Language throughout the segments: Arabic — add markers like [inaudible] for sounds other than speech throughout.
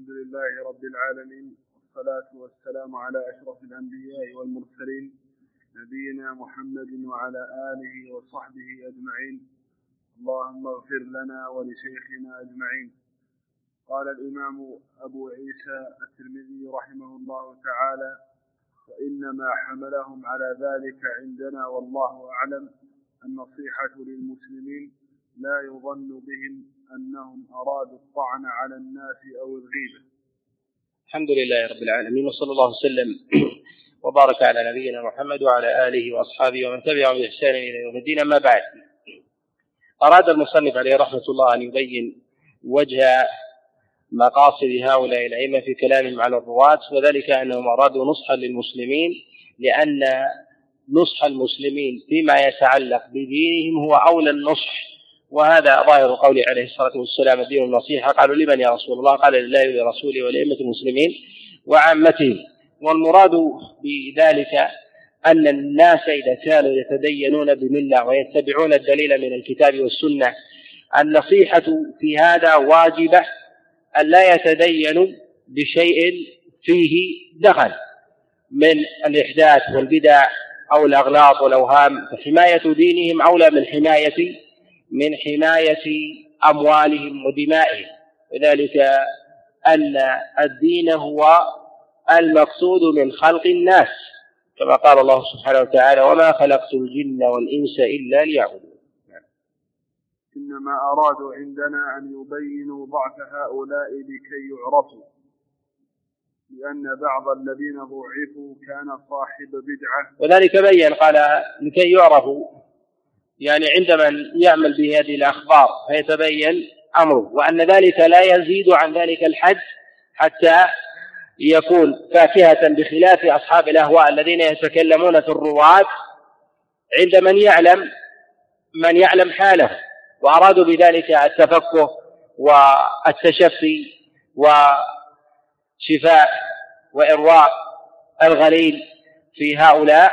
الحمد لله رب العالمين والصلاة والسلام على أشرف الأنبياء والمرسلين نبينا محمد وعلى آله وصحبه أجمعين. اللهم اغفر لنا ولشيخنا أجمعين. قال الإمام أبو عيسى الترمذي رحمه الله تعالى وإنما حملهم على ذلك عندنا والله أعلم النصيحة للمسلمين لا يظن بهم أنهم أرادوا الطعن على الناس أو الغيبة. الحمد لله رب العالمين وصلى الله وسلم [clears throat] وبارك على نبينا محمد وعلى آله وأصحابه ومن تبعهم بإحسان إلى يوم الدين. أما بعد أراد المصنف عليه رحمة الله أن يبين وجه مقاصد هؤلاء الأئمة في كلامهم على الرواة وذلك أنهم أرادوا نصحا للمسلمين لأن نصح المسلمين فيما يتعلق بدينهم هو أولى النصح وهذا ظاهر قوله عليه الصلاة والسلام الدين النصيحة قالوا لمن يا رسول الله؟ قال لله ولرسوله ولأئمة المسلمين وعامتهم والمراد بذلك أن الناس إذا كانوا يتدينون بملة ويتبعون الدليل من الكتاب والسنة النصيحة في هذا واجبة أن لا يتدينوا بشيء فيه دخل من الإحداث والبدع أو الأغلاط والأوهام فحماية دينهم أولى من حماية من حماية أموالهم ودمائهم. وذلك أن الدين هو المقصود من خلق الناس كما قال الله سبحانه وتعالى وما خلقت الجن والإنس إلا ليعبدون. إنما أرادوا عندنا أن يبينوا ضعف هؤلاء لكي يعرفوا لأن بعض الذين ضعفوا كان صاحب بدعة. وذلك بين قال لكي يعرفوا يعني عندما يعمل بهذه الأخبار فيتبين أمره وأن ذلك لا يزيد عن ذلك الحد حتى يكون فاكهة بخلاف أصحاب الأهواء الذين يتكلمون في الرواة عند من يعلم من يعلم حاله وأرادوا بذلك التفقه والتشفي وشفاء وإرواء الغليل في هؤلاء.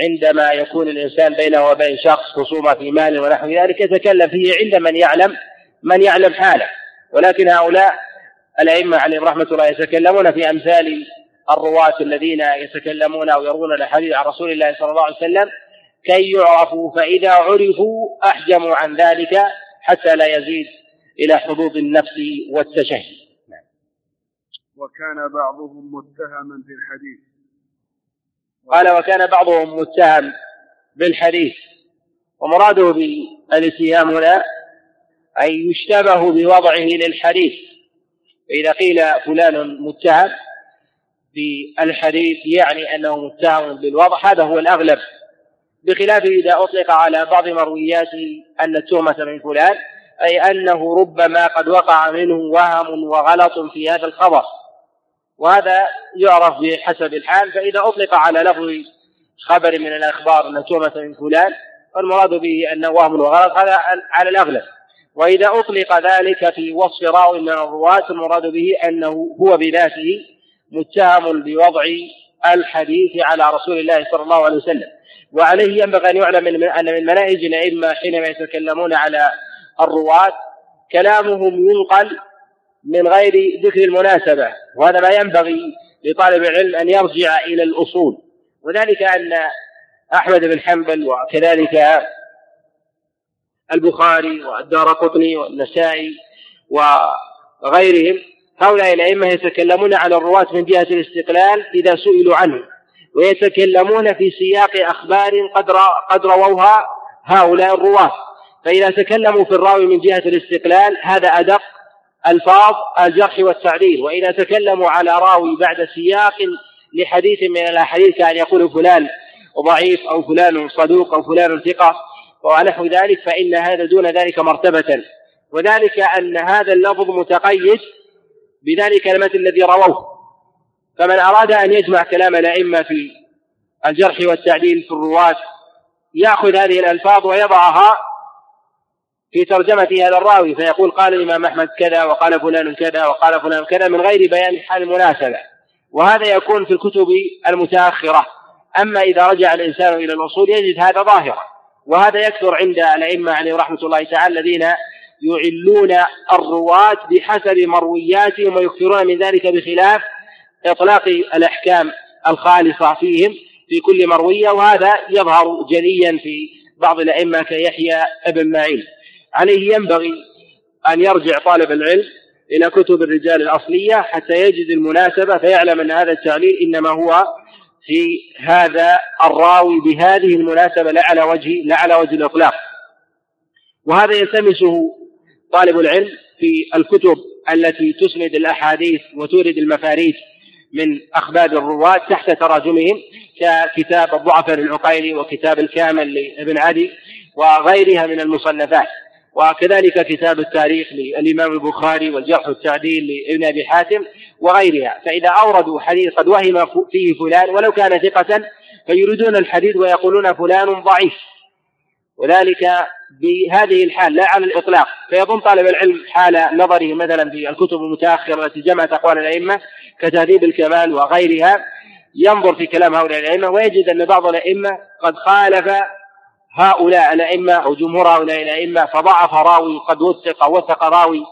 عندما يكون الإنسان بينه وبين شخص خصومة في مال ونحو ذلك يتكلم فيه عند من يعلم من يعلم حاله. ولكن هؤلاء الأئمة عليهم رحمة الله يتكلمون في أمثال الرواة الذين يتكلمون أو يروون الأحاديث عن رسول الله صلى الله عليه وسلم كي يعرفوا فإذا عرفوا أحجموا عن ذلك حتى لا يزيد إلى حظوظ النفس والتشهي وكان بعضهم متهما في الحديث. قال وكان بعضهم متهم بالحديث ومراده بالاتهام هنا أن يشتبه بوضعه للحديث. فإذا قيل فلان متهم بالحديث يعني أنه متهم بالوضع هذا هو الأغلب. بخلاف إذا أطلق على بعض مروياته أن التهمة من فلان أي أنه ربما قد وقع منه وهم وغلط في هذا الخبر. وهذا يعرف بحسب الحال فإذا أطلق على لفظ خبر من الأخبار أن تهمة من فلان فالمراد به أنه وهم وغلط هذا على الأغلب. وإذا أطلق ذلك في وصف راوي من الرواة المراد به أنه هو بذاته متهم بوضع الحديث على رسول الله صلى الله عليه وسلم. وعليه ينبغي أن يعلم أن من مناهج الأئمة حينما يتكلمون على الرواة كلامهم ينقل من غير ذكر المناسبة وهذا ما ينبغي لطالب العلم أن يرجع إلى الأصول. وذلك أن أحمد بن حنبل وكذلك البخاري والدار قطني والنسائي وغيرهم هؤلاء الأئمة يتكلمون على الرواة من جهة الاستقلال إذا سئلوا عنه ويتكلمون في سياق أخبار قد قد رووها هؤلاء الرواة. فإذا تكلموا في الراوي من جهة الاستقلال هذا أدق ألفاظ الجرح والتعديل وإذا تكلموا على راوي بعد سياق لحديث من الأحاديث كأن يقول فلان ضعيف أو فلان صدوق أو فلان ثقة ونحو ذلك فإن هذا دون ذلك مرتبة. وذلك أن هذا اللفظ متقيد بذلك المثل الذي رووه. فمن أراد أن يجمع كلام الأئمة في الجرح والتعديل في الرواة يأخذ هذه الألفاظ ويضعها في ترجمة هذا الراوي فيقول قال الإمام أحمد كذا وقال فلان كذا وقال فلان كذا من غير بيان حال المناسبة. وهذا يكون في الكتب المتأخرة. أما إذا رجع الإنسان إلى الأصول يجد هذا ظاهرا. وهذا يكثر عند الأئمة عليهم رحمة الله تعالى الذين يعلون الرواة بحسب مروياتهم ويكثرون من ذلك بخلاف إطلاق الأحكام الخالصة فيهم في كل مروية. وهذا يظهر جليا في بعض الأئمة كيحيى ابن معين. عليه ينبغي أن يرجع طالب العلم إلى كتب الرجال الأصلية حتى يجد المناسبة فيعلم أن هذا التعليل إنما هو في هذا الراوي بهذه المناسبة لا على وجه لا على وجه الإطلاق. وهذا يلتمسه طالب العلم في الكتب التي تسند الأحاديث وتورد المفاريد من أخبار الرواة تحت تراجمهم ككتاب الضعفاء للعقيلي وكتاب الكامل لابن عدي وغيرها من المصنفات. وكذلك كتاب التاريخ للإمام البخاري والجرح والتعديل لابن أبي حاتم وغيرها. فإذا أوردوا حديث قد وهم فيه فلان ولو كان ثقة فيريدون الحديث ويقولون فلان ضعيف. وذلك بهذه الحال لا على الإطلاق. فيظن طالب العلم حال نظره مثلا في الكتب المتأخرة التي جمعت أقوال الأئمة كتهذيب الكمال وغيرها ينظر في كلام هؤلاء الأئمة ويجد أن بعض الأئمة قد خالف هؤلاء الأئمة أو جمهور هؤلاء الأئمة فضعف راوي قد وثق وثق راوي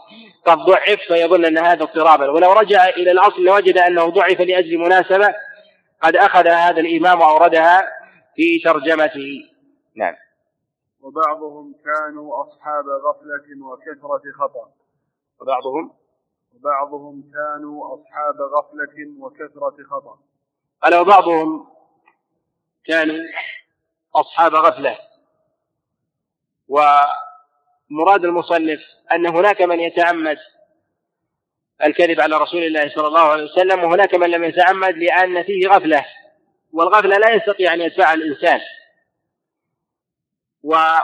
قد ضعف فيظن أن هذا اضطرابا. ولو رجع إلى الأصل لوجد أنه ضعف لأجل مناسبة قد أخذ هذا الإمام وأوردها في ترجمته. نعم. وبعضهم كانوا أصحاب غفلة وكثرة خطأ. وبعضهم؟ وبعضهم كانوا أصحاب غفلة وكثرة خطأ. قال وبعضهم كانوا أصحاب غفلة ومراد المصنف أن هناك من يتعمد الكذب على رسول الله صلى الله عليه وسلم وهناك من لم يتعمد لأن فيه غفلة. والغفلة لا يستطيع أن يدفعها الإنسان.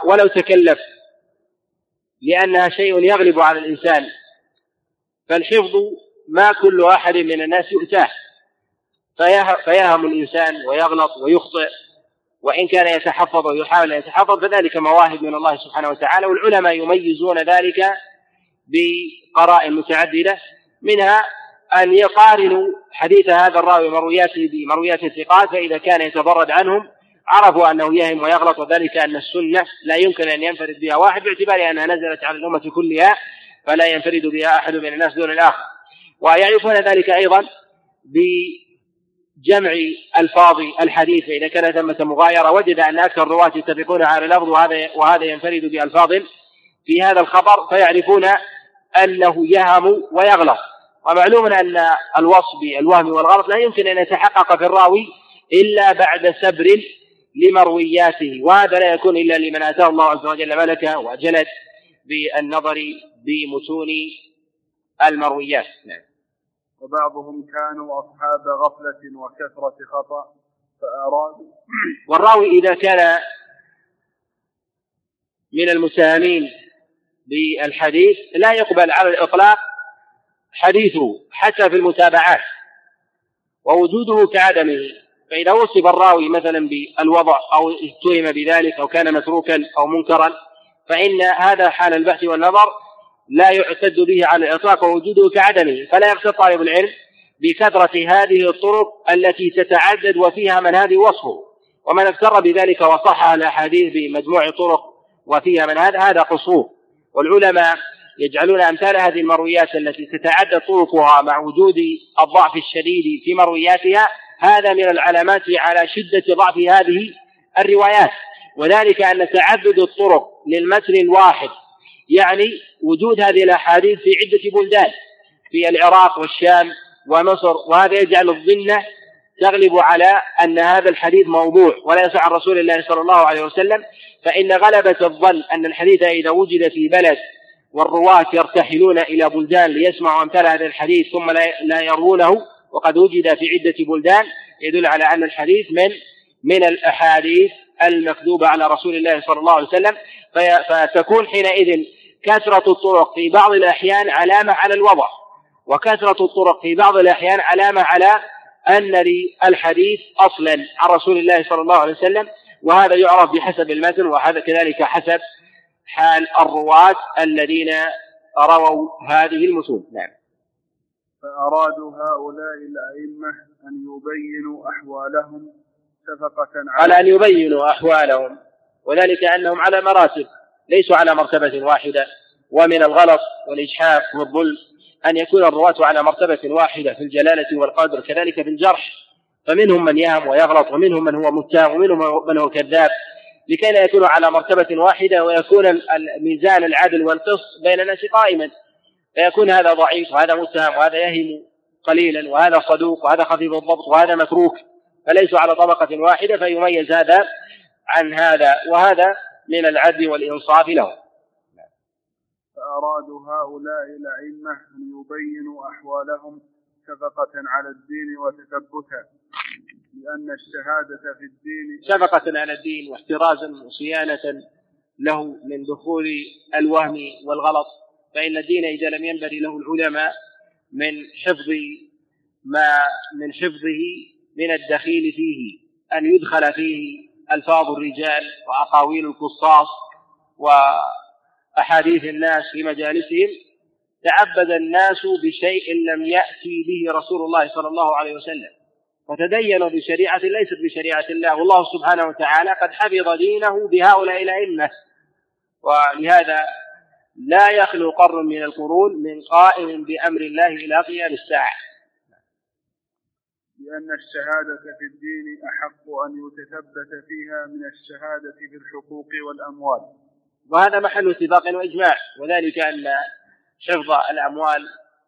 ولو تكلف لأنها شيء يغلب على الإنسان. فالحفظ ما كل أحد من الناس يؤتاه. فيهم الإنسان ويغلط ويخطئ. وإن كان يتحفظ ويحاول أن يتحفظ فذلك مواهب من الله سبحانه وتعالى والعلماء يميزون ذلك بقرائن متعددة منها أن يقارنوا حديث هذا الراوي مروياته بمرويات الثقات فإذا كان يتبرد عنهم عرفوا أنه يهم ويغلط وذلك أن السنة لا يمكن أن ينفرد بها واحد باعتبار أنها نزلت على الأمة كلها فلا ينفرد بها أحد من الناس دون الآخر. ويعرفون ذلك أيضا بجمع ألفاظ الحديث فإذا كان ثمة مغايرة. وجد أن أكثر الرواة يتفقون على اللفظ وهذا وهذا ينفرد بألفاظ في هذا الخبر فيعرفون أنه يهم ويغلط. ومعلوم أن الوصف بالوهم والغلط لا يمكن أن يتحقق في الراوي إلا بعد سبر لمروياته. وهذا لا يكون إلا لمن آتاه الله عز وجل ملكا وجلد بالنظر بمتون المرويات. نعم. وبعضهم كانوا أصحاب غفلة وكثرة خطأ فأرادوا [clears throat] والراوي إذا كان من المتهمين بالحديث لا يقبل على الإطلاق حديثه حتى في المتابعات ووجوده كعدمه فإذا وصف الراوي مثلا بالوضع أو اتهم بذلك أو كان متروكا أو منكرا فإن هذا حال البحث والنظر لا يعتد به على الإطلاق ووجوده كعدمه فلا يقصد طالب العلم بكثرة هذه الطرق التي تتعدد وفيها من هذه وصفه. ومن افتر بذلك وصحح الأحاديث بمجموع طرق وفيها من هذا هذا قصور. والعلماء يجعلون أمثال هذه المرويات التي تتعدد طرقها مع وجود الضعف الشديد في مروياتها هذا من العلامات على شدة ضعف هذه الروايات. وذلك أن تعدد الطرق للمتن الواحد يعني وجود هذه الأحاديث في عدة بلدان في العراق والشام ومصر وهذا يجعل الظنة تغلب على أن هذا الحديث موضوع ولا يصح عن رسول الله صلى الله عليه وسلم فإن غلبة الظن أن الحديث إذا وجد في بلد والرواة يرتحلون إلى بلدان ليسمعوا أمثال هذا الحديث ثم لا يروونه وقد وجد في عدة بلدان يدل على أن الحديث من من الأحاديث المكذوبة على رسول الله صلى الله عليه وسلم فتكون حينئذ كثرة الطرق في بعض الأحيان علامة على الوضع وكثرة الطرق في بعض الأحيان علامة على أن للحديث أصلا عن رسول الله صلى الله عليه وسلم وهذا يعرف بحسب المتن وهذا كذلك حسب حال الرواة الذين رووا هذه المتون نعم. فأرادوا هؤلاء الأئمة أن يبينوا أحوالهم شفقة على أن يبينوا أحوالهم وذلك أنهم على مراتب. ليسوا على مرتبة واحدة ومن الغلط والإجحاف والظلم أن يكون الرواة على مرتبة واحدة في الجلالة والقدر كذلك في الجرح. فمنهم من يهم ويغلط ومنهم من هو متهم ومنهم من هو كذاب. لكي لا يكونوا على مرتبة واحدة ويكون الميزان العدل والقسط بين الناس قائما. فيكون هذا ضعيف وهذا متهم وهذا يهم قليلا وهذا صدوق وهذا خفيف الضبط وهذا متروك. فليسوا على طبقة واحدة فيميز هذا عن هذا. وهذا من العدل والإنصاف له فأرادوا هؤلاء الأئمة أن يبينوا أحوالهم شفقة على الدين وتثبتا لأن الشهادة في الدين شفقة على الدين واحترازا وصيانة له من دخول الوهم والغلط فإن الدين إذا لم ينبغي له العلماء من حفظ ما من حفظه من الدخيل فيه أن يدخل فيه ألفاظ الرجال وأقاويل القصاص وأحاديث الناس في مجالسهم تعبد الناس بشيء لم يأتي به رسول الله صلى الله عليه وسلم. وتدينوا بشريعة ليست بشريعة الله. والله سبحانه وتعالى قد حفظ دينه بهؤلاء الأئمة. ولهذا لا يخلو قرن من القرون من قائم بأمر الله إلى قيام الساعة. لأن الشهادة في الدين أحق أن يتثبت فيها من الشهادة في الحقوق والأموال. وهذا محل اتفاق وإجماع وذلك أن حفظ الأموال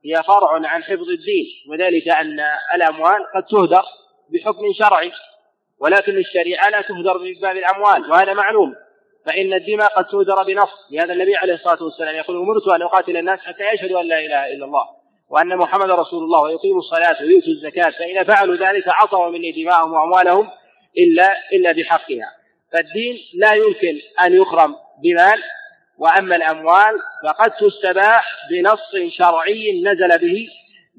هي فرع عن حفظ الدين وذلك أن الأموال قد تهدر بحكم شرعي ولكن الشريعة لا تهدر بباب الأموال وهذا معلوم. فإن الدماء قد تهدر بنص لهذا النبي عليه الصلاة والسلام يقول أمرت أن أقاتل الناس حتى يشهدوا أن لا إله إلا الله. وأن محمد رسول الله ويقيموا الصلاة ويؤتوا الزكاة فإذا فعلوا ذلك عصوا مني دماءهم وأموالهم إلا إلا بحقها. فالدين لا يمكن أن يخرم بمال وأما الأموال فقد تستباح بنص شرعي نزل به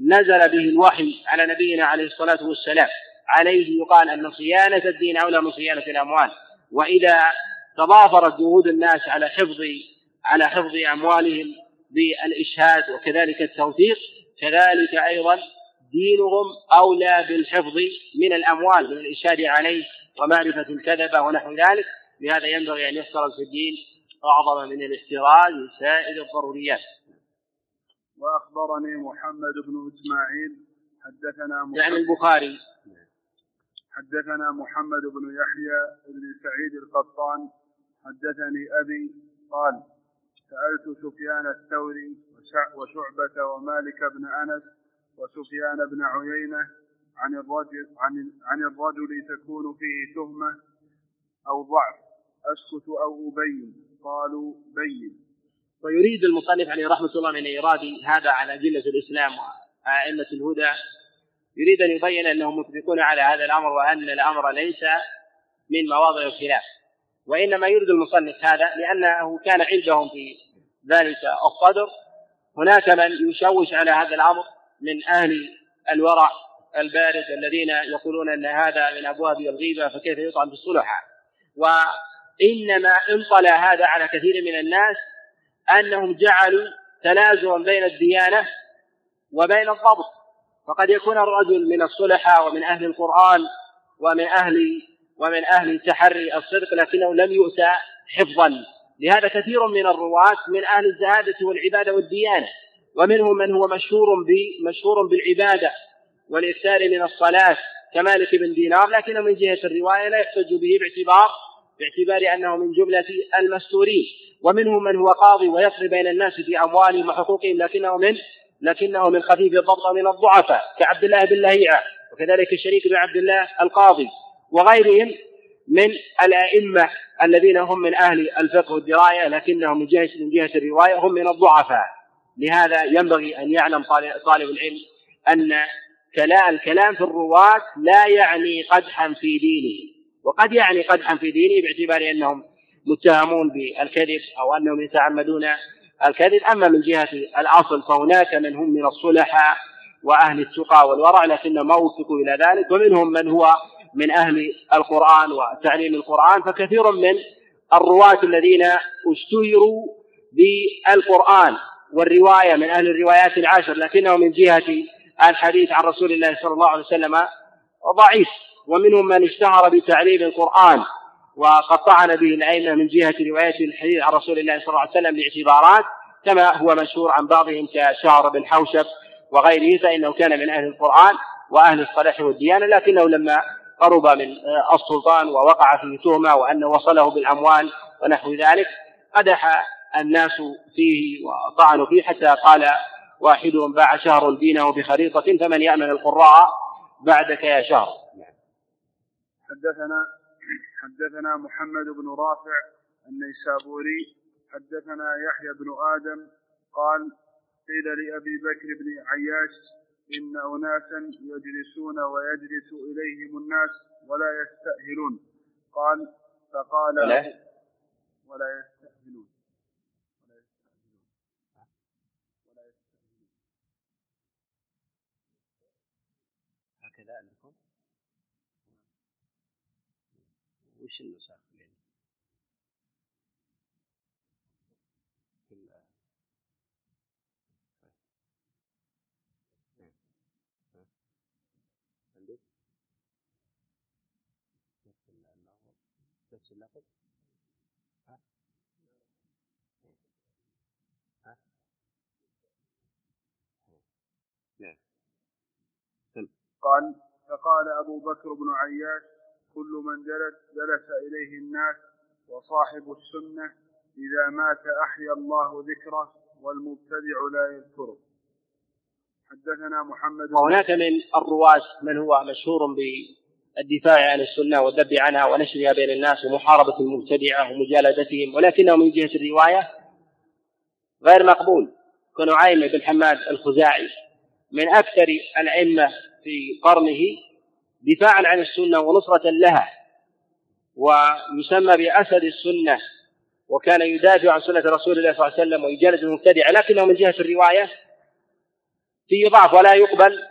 نزل به الوحي على نبينا عليه الصلاة والسلام. عليه يقال أن صيانة الدين أولى من صيانة الأموال. وإذا تضافرت جهود الناس على حفظ على حفظ أموالهم بالإشهاد وكذلك التوثيق كذلك أيضا دينهم أولى بالحفظ من الأموال من الإشهاد عليه ومعرفة الكذبة ونحو ذلك. لهذا ينبغي أن يفترض في الدين أعظم من الاحتراز من سائر الضروريات. وأخبرني محمد بن إسماعيل حدثنا محمد يعني البخاري. حدثنا محمد بن يحيى بن سعيد القطان حدثني أبي قال سألت سفيان الثوري وشعبة ومالك بن أنس وسفيان بن عيينة عن الرجل عن عن الرجل تكون فيه تهمة أو ضعف. أسكت أو أبين. قالوا بين. ويريد المصنف عليه رحمة الله من إيراد هذا على أدلة الإسلام وأئمة الهدى. يريد أن يبين أنهم متفقون على هذا الأمر وأن الأمر ليس من مواضع الخلاف. وإنما يريد المصنف هذا لأنه كان عندهم في ذلك الصدر هناك من يشوش على هذا الأمر من أهل الورع البارد الذين يقولون أن هذا من أبواب الغيبة فكيف يطعن بالصلحاء وإنما انطلى هذا على كثير من الناس أنهم جعلوا تلازما بين الديانة وبين الضبط. فقد يكون الرجل من الصلحاء ومن أهل القرآن ومن أهل ومن أهل تحري الصدق لكنه لم يؤتى حفظا. لهذا كثير من الرواة من أهل الزهادة والعبادة والديانة ومنهم من هو مشهور مشهور بالعبادة والإكثار من الصلاة كمالك بن دينار لكنه من جهة الرواية لا يحتج به باعتبار باعتبار أنه من جملة المستورين. ومنهم من هو قاضي ويقضي بين الناس في أموالهم وحقوقهم لكنه من لكنه من خفيف الضبط من الضعفاء كعبد الله بن لهيعة وكذلك الشريك بن عبد الله القاضي وغيرهم من الأئمة الذين هم من أهل الفقه والدراية لكنهم من جهة من جهة الرواية هم من الضعفاء. لهذا ينبغي أن يعلم طالب العلم أن الكلام في الرواة لا يعني قدحا في دينه. وقد يعني قدحا في دينه باعتبار أنهم متهمون بالكذب أو أنهم يتعمدون الكذب. أما من جهة الأصل فهناك من هم من الصلحاء وأهل التقى والورع لكن ما وفقوا إلى ذلك ومنهم من هو من أهل القرآن وتعليم القرآن فكثير من الرواة الذين اشتهروا بالقرآن والرواية من أهل الروايات العشر لكنه من جهة الحديث عن رسول الله صلى الله عليه وسلم ضعيف. ومنهم من اشتهر بتعليم القرآن وقد طعن به الأئمة من جهة رواية الحديث عن رسول الله صلى الله عليه وسلم باعتبارات كما هو مشهور عن بعضهم كشهر بن حوشب وغيره فإنه كان من أهل القرآن وأهل الصلاح والديانة لكنه لما قرب من السلطان ووقع فيه تهمة وأنه وصله بالأموال ونحو ذلك قدح الناس فيه وطعنوا فيه حتى قال واحدهم باع شهر دينه بخريطة فمن يأمن القراء بعدك يا شهر. حدثنا حدثنا محمد بن رافع النيسابوري حدثنا يحيى بن آدم قال قيل لأبي بكر بن عياش أناسا يجلسون ويجلس إليهم الناس ولا يستأهلون قال فقال ولا, ولا يستأهلون هكذا عندكم؟ وش النسخ؟ نعم. قال فقال أبو بكر بن عياش كل من جلس جلس إليه الناس وصاحب السنة إذا مات أحيا الله ذكره والمبتدع لا يذكره. حدثنا محمد وهناك من الرواة من هو مشهور ب الدفاع عن السنة والذب عنها ونشرها بين الناس ومحاربة المبتدعة ومجالدتهم ولكنه من جهة الرواية غير مقبول كنعيم بن حماد الخزاعي. من أكثر الأئمة في قرنه دفاعا عن السنة ونصرة لها ويسمى بأسد السنة وكان يدافع عن سنة رسول الله صلى الله عليه وسلم ويجالد المبتدع لكنه من جهة الرواية فيه ضعف ولا يقبل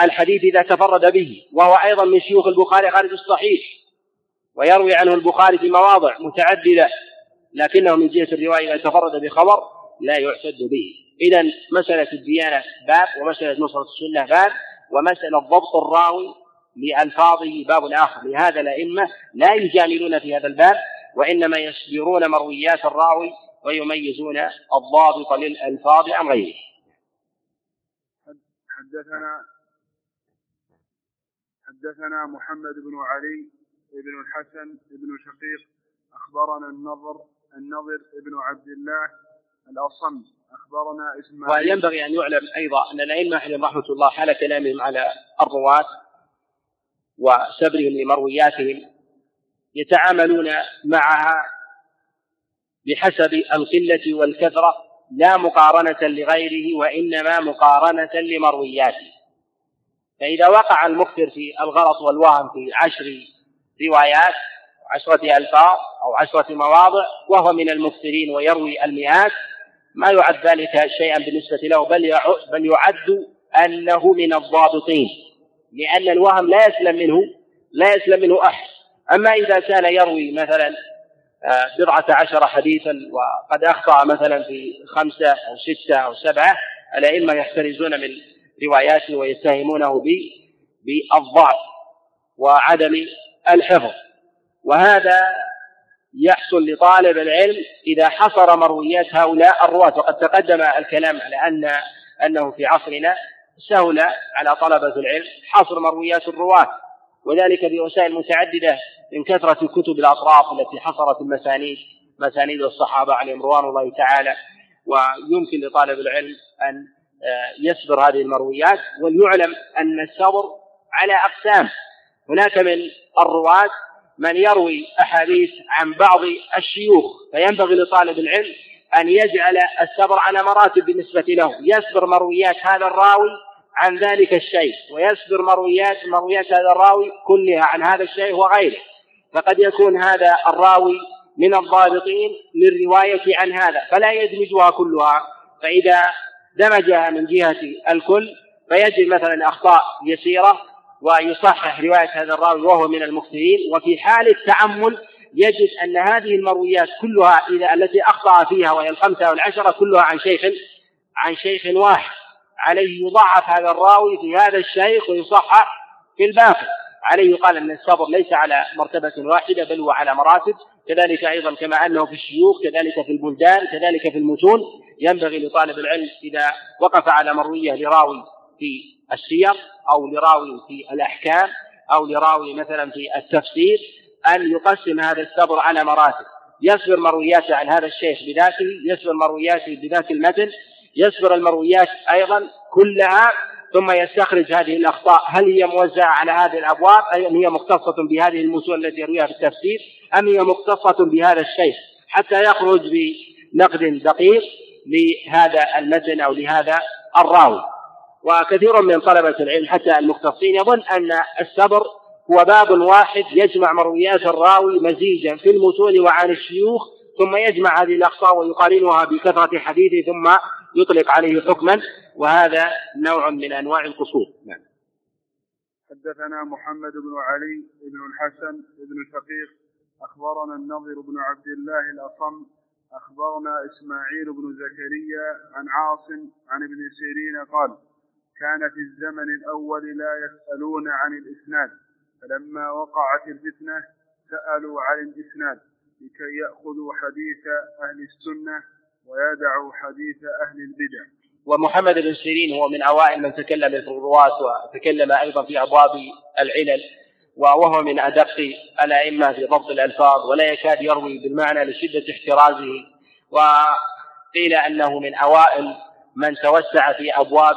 الحديث إذا تفرد به وهو أيضا من شيوخ البخاري خارج الصحيح ويروي عنه البخاري في مواضع متعددة لكنه من جهة الرواية إذا تفرد بخبر لا يعتد به. إذا مسألة الديانة باب ومسألة نصرة السنة باب ومسألة ضبط الراوي لألفاظه باب آخر. لهذا الأئمة لا يجاملون في هذا الباب وإنما يسبرون مرويات الراوي ويميزون الضابط للألفاظ عن غيره. حدثنا حدثنا محمد بن علي بن الحسن بن شقيق أخبرنا النضر النضر بن عبد الله الأصم أخبرنا إسماعيل وينبغي أن يعلم أيضا أن الأئمة عليهم رحمة الله حال كلامهم على الرواة وسبرهم لمروياتهم يتعاملون معها بحسب القلة والكثرة لا مقارنة لغيره وإنما مقارنة لمروياته. فإذا وقع المخبر في الغلط والوهم في عشر روايات عشرة ألفاظ أو عشرة مواضع وهو من المكثرين ويروي المئات ما يعد ذلك شيئا بالنسبة له بل بل يعد أنه من الضابطين لأن الوهم لا يسلم منه لا يسلم منه أحد. أما إذا كان يروي مثلا آه، بضعة عشر حديثا وقد أخطأ مثلا في خمسة أو ستة أو سبعة الأئمة يحترزون من رواياته ويتهمونه بالضعف وعدم الحفظ. وهذا يحصل لطالب العلم إذا حصر مرويات هؤلاء الرواة. وقد تقدم الكلام على أن أنه في عصرنا سهل على طلبة العلم حصر مرويات الرواة. وذلك بوسائل متعددة من كثرة كتب الأطراف التي حصرت المسانيد مسانيد الصحابة عليهم رضوان الله تعالى. ويمكن لطالب العلم أن آه، يصبر هذه المرويات وليعلم أن الصبر على أقسام. هناك من الرواة من يروي أحاديث عن بعض الشيوخ فينبغي لطالب العلم أن يجعل الصبر على مراتب بالنسبة له. يصبر مرويات هذا الراوي عن ذلك الشيء ويصبر مرويات مرويات هذا الراوي كلها عن هذا الشيء وغيره. فقد يكون هذا الراوي من الضابطين للرواية عن هذا فلا يدمجها كلها. فإذا دمجها من جهة الكل فيجد مثلا أخطاء يسيرة ويصحح رواية هذا الراوي وهو من المخطئين وفي حال التأمل يجد أن هذه المرويات كلها إذا التي أخطأ فيها وهي الخمسة والعشرة كلها عن شيخ عن شيخ واحد. عليه يضعف هذا الراوي في هذا الشيخ ويصحح في الباقي. عليه يقال أن الصبر ليس على مرتبة واحدة بل هو على مراتب. كذلك أيضا كما أنه في الشيوخ كذلك في البلدان كذلك في المتون. ينبغي لطالب العلم إذا وقف على مروية لراوي في السير أو لراوي في الأحكام أو لراوي مثلا في التفسير أن يقسم هذا الصبر على مراتب. يصبر مروياته عن هذا الشيخ بذاته يصبر مروياته بذات المتن يصبر المرويات أيضا كلها ثم يستخرج هذه الأخطاء. هل هي موزعة على هذه الأبواب؟ أم هي مختصة بهذه المتون التي يرويها في التفسير؟ أم هي مختصة بهذا الشيخ؟ حتى يخرج بنقد دقيق لهذا المتن أو لهذا الراوي. وكثير من طلبة العلم حتى المختصين يظن أن السبر هو باب واحد يجمع مرويات الراوي مزيجا في المتون وعن الشيوخ ثم يجمع هذه الأخطاء ويقارنها بكثرة حديثه ثم يطلق عليه حكما وهذا نوع من أنواع القصور نعم. حدثنا محمد بن علي بن الحسن بن شقيق أخبرنا النضر بن عبد الله الأصم أخبرنا إسماعيل بن زكريا عن عاصم عن ابن سيرين قال كان في الزمن الأول لا يسألون عن الإسناد فلما وقعت الفتنة سألوا عن الإسناد لكي يأخذوا حديث أهل السنة ويدعوا حديث أهل البدع. ومحمد بن سيرين هو من أوائل من تكلم في الرواة وتكلم أيضا في أبواب العلل وهو من أدق الأئمة في ضبط الألفاظ ولا يكاد يروي بالمعنى لشدة احترازه. وقيل أنه من أوائل من توسع في أبواب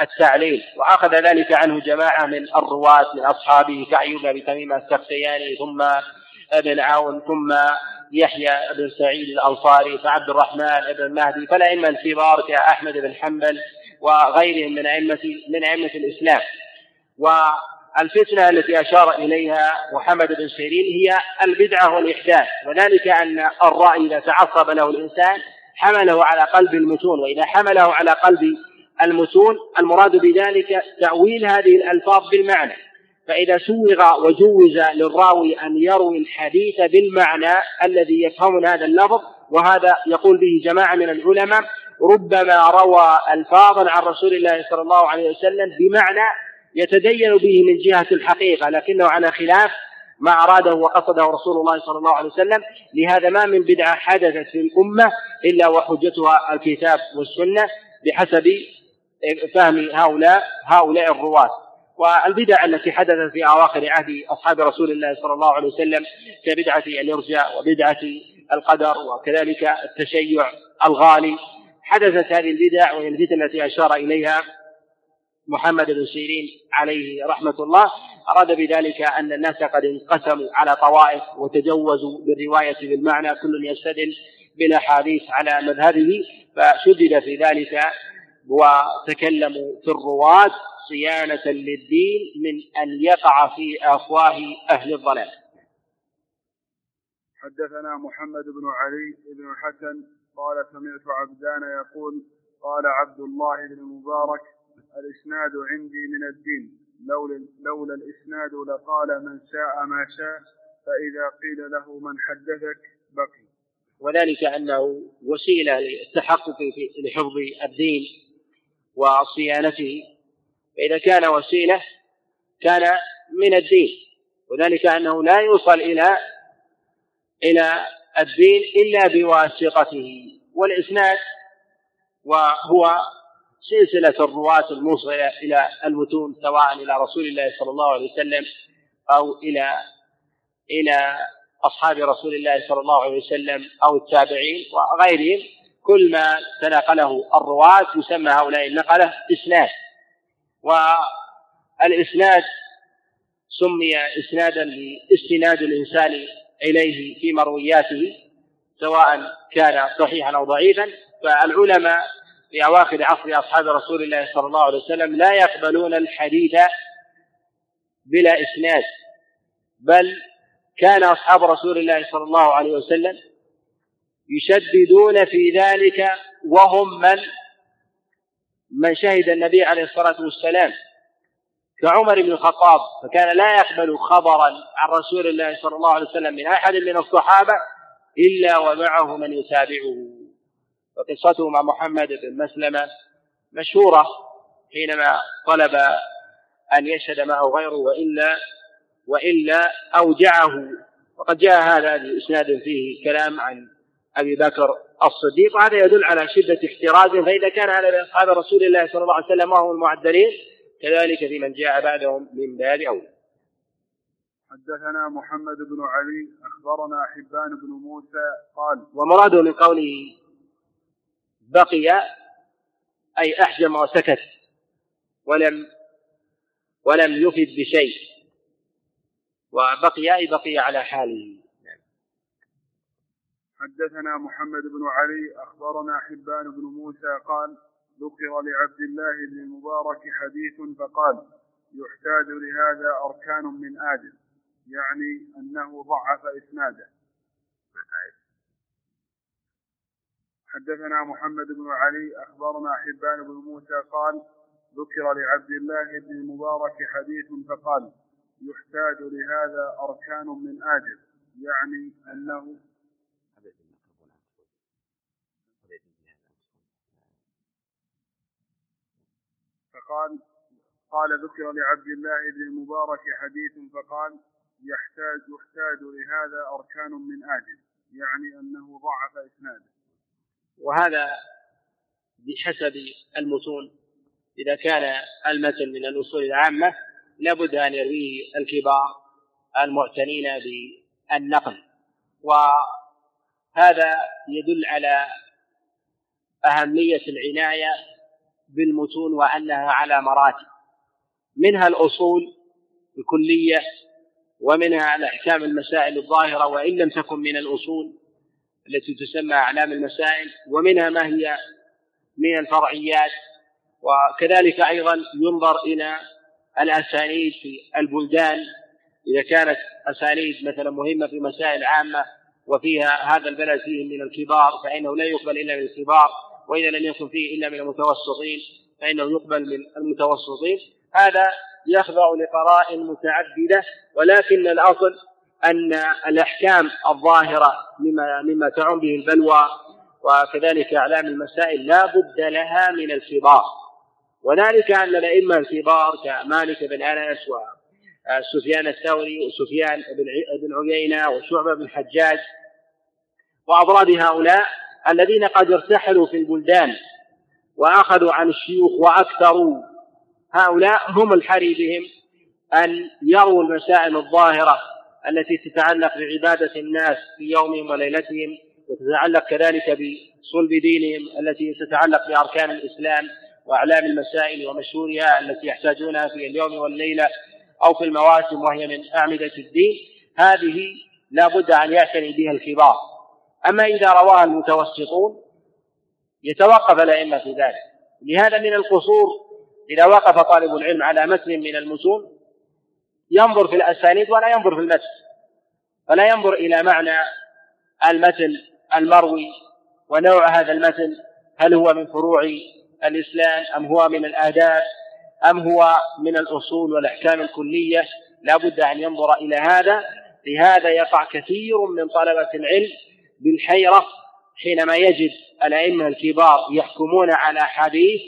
التعليل وأخذ ذلك عنه جماعة من الرواة من أصحابه كأيوب بن تميم السختياني ثم ابن عون ثم يحيى بن سعيد الأنصاري فعبد الرحمن بن مهدي فالأئمة الكبار كأحمد بن حنبل وغيرهم من أئمة من أئمة الإسلام. والفتنة التي أشار إليها محمد بن سيرين هي البدعة والإحداث وذلك أن الرأي إذا تعصب له الإنسان حمله على قلب المتون وإذا حمله على قلب المتون المراد بذلك تأويل هذه الألفاظ بالمعنى. فإذا سوغ وجوز للراوي أن يروي الحديث بالمعنى الذي يفهمون هذا اللفظ وهذا يقول به جماعة من العلماء ربما روى ألفاظا عن رسول الله صلى الله عليه وسلم بمعنى يتدين به من جهة الحقيقة لكنه على خلاف ما أراده وقصده رسول الله صلى الله عليه وسلم. لهذا ما من بدعة حدثت في الأمة إلا وحجتها الكتاب والسنة بحسب فهم هؤلاء هؤلاء الرواة. والبدع التي حدثت في أواخر عهد أصحاب رسول الله صلى الله عليه وسلم كبدعة الإرجاء وبدعة القدر وكذلك التشيع الغالي. حدثت هذه البدع وهي الفتن التي أشار إليها محمد بن سيرين عليه رحمة الله. أراد بذلك أن الناس قد انقسموا على طوائف وتجوزوا بالرواية بالمعنى كل يستدل بالأحاديث على مذهبه. فشدد في ذلك وتكلموا في الرواة صيانة للدين من أن يقع في أفواه أهل الضلال. حدثنا محمد بن علي بن الحسن قال سمعت عبدان يقول قال عبد الله بن المبارك الإسناد عندي من الدين. لولا, لولا الإسناد لقال من شاء ما شاء فإذا قيل له من حدثك بقي. وذلك أنه وسيلة للتحقق في لحفظ الدين وصيانته. فإذا كان وسيلة كان من الدين. وذلك أنه لا يوصل إلى إلى الدين إلا بواسطته. والإسناد وهو سلسلة الرواة الموصلة إلى المتون سواء إلى رسول الله صلى الله عليه وسلم أو إلى إلى أصحاب رسول الله صلى الله عليه وسلم أو التابعين وغيرهم. كل ما تناقله الرواة يسمى هؤلاء النقلة إسناد. والإسناد سمي إسنادا لاستناد الإنسان إليه في مروياته سواء كان صحيحا أو ضعيفا. فالعلماء في أواخر عصر أصحاب رسول الله صلى الله عليه وسلم لا يقبلون الحديث بلا إسناد. بل كان أصحاب رسول الله صلى الله عليه وسلم يشددون في ذلك وهم من؟ من شهد النبي عليه الصلاة والسلام كعمر بن الخطاب فكان لا يقبل خبرا عن رسول الله صلى الله عليه وسلم من أحد من الصحابة إلا ومعه من يتابعه. وقصته مع محمد بن مسلمة مشهورة حينما طلب أن يشهد معه غيره وإلا وإلا أوجعه. وقد جاء هذا بإسناد فيه كلام عن أبي بكر الصديق وهذا يدل على شدة احترازه فإذا كان هذا أصحاب رسول الله صلى الله عليه وسلم وهم المعدلين كذلك في من جاء بعدهم من باب أولى حدثنا محمد بن علي أخبرنا حبان بن موسى قال ومراده من قوله بقي أي أحجم وسكت ولم ولم يفد بشيء. وبقي أي بقي على حاله. حدثنا محمد بن علي أخبرنا حبان بن موسى قال ذكر لعبد الله بن المبارك حديث فقال يحتاج لهذا أركان من آدم يعني أنه ضعف إسناده. حدثنا محمد بن علي أخبرنا حبان بن موسى قال ذكر لعبد الله بن المبارك حديث فقال يحتاج لهذا أركان من آجل يعني أنه فقال قال ذكر لعبد الله بن المبارك حديث فقال يحتاج يحتاج لهذا أركان من آجل يعني أنه ضعف إسناده. وهذا بحسب المتون إذا كان المتن من الأصول العامة لابد أن يرويه الكبار المعتنين بالنقل. وهذا يدل على أهمية العناية بالمتون وأنها على مراتب. منها الأصول الكلية ومنها الأحكام المسائل الظاهرة وإن لم تكن من الأصول التي تسمى أعلام المسائل ومنها ما هي من الفرعيات. وكذلك أيضا ينظر إلى الأسانيد في البلدان. إذا كانت أسانيد مثلا مهمة في مسائل عامة وفيها هذا البلد فيه من الكبار فإنه لا يقبل إلا من الكبار وإذا لم يكن فيه إلا من المتوسطين فإنه يقبل من المتوسطين. هذا يخضع لقرائن متعددة ولكن الأصل أن الأحكام الظاهرة مما مما تعم به البلوى وكذلك أعلام المسائل لا بد لها من الكبار. وذلك أن الأئمة الكبار كمالك بن أنس وسفيان الثوري وسفيان بن عيينة وشعبة بن الحجاج وأضراد هؤلاء الذين قد ارتحلوا في البلدان وأخذوا عن الشيوخ وأكثروا. هؤلاء هم الحري بهم أن يروا المسائل الظاهرة التي تتعلق بعبادة الناس في يومهم وليلتهم وتتعلق كذلك بصلب دينهم التي تتعلق بأركان الإسلام وأعلام المسائل ومشهورها التي يحتاجونها في اليوم والليلة أو في المواسم وهي من أعمدة الدين. هذه لا بد أن يعتني بها الكبار. أما إذا رواها المتوسطون يتوقف الأئمة في ذلك. لهذا من القصور إذا وقف طالب العلم على متن من المتون ينظر في الأسانيد ولا ينظر في المتن. فلا ينظر إلى معنى المتن المروي ونوع هذا المتن هل هو من فروع الإسلام أم هو من الآداب أم هو من الأصول والأحكام الكلية. لا بد أن ينظر إلى هذا لهذا يقع كثير من طلبة العلم بالحيرة حينما يجد الأئمة الكبار يحكمون على حديث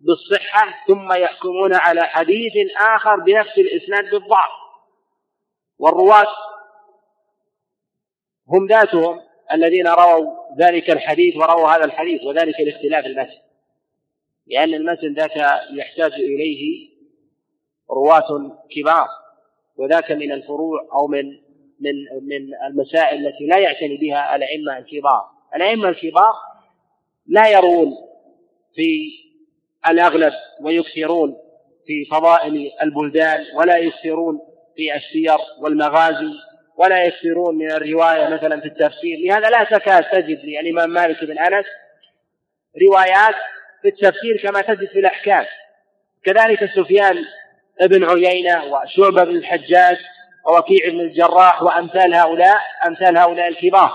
بالصحة ثم يحكمون على حديث آخر بنفس الإسناد بالضعف. والرواة هم ذاتهم الذين رووا ذلك الحديث ورووا هذا الحديث وذلك لاختلاف المتن. لأن المتن ذاك يحتاج إليه رواة كبار وذاك من الفروع أو من من من المسائل التي لا يعتني بها الأئمة الكبار. الأئمة الكبار لا يرون في الأغلب ويكثرون في فضائل البلدان ولا يكثرون في السير والمغازي ولا يكثرون من الرواية مثلا في التفسير. لهذا لا تكاد تجد للإمام مالك بن أنس روايات في التفسير كما تجد في الأحكام. كذلك سفيان بن عيينة وشعبة بن الحجاج ووكيع بن الجراح وأمثال هؤلاء أمثال هؤلاء الكبار.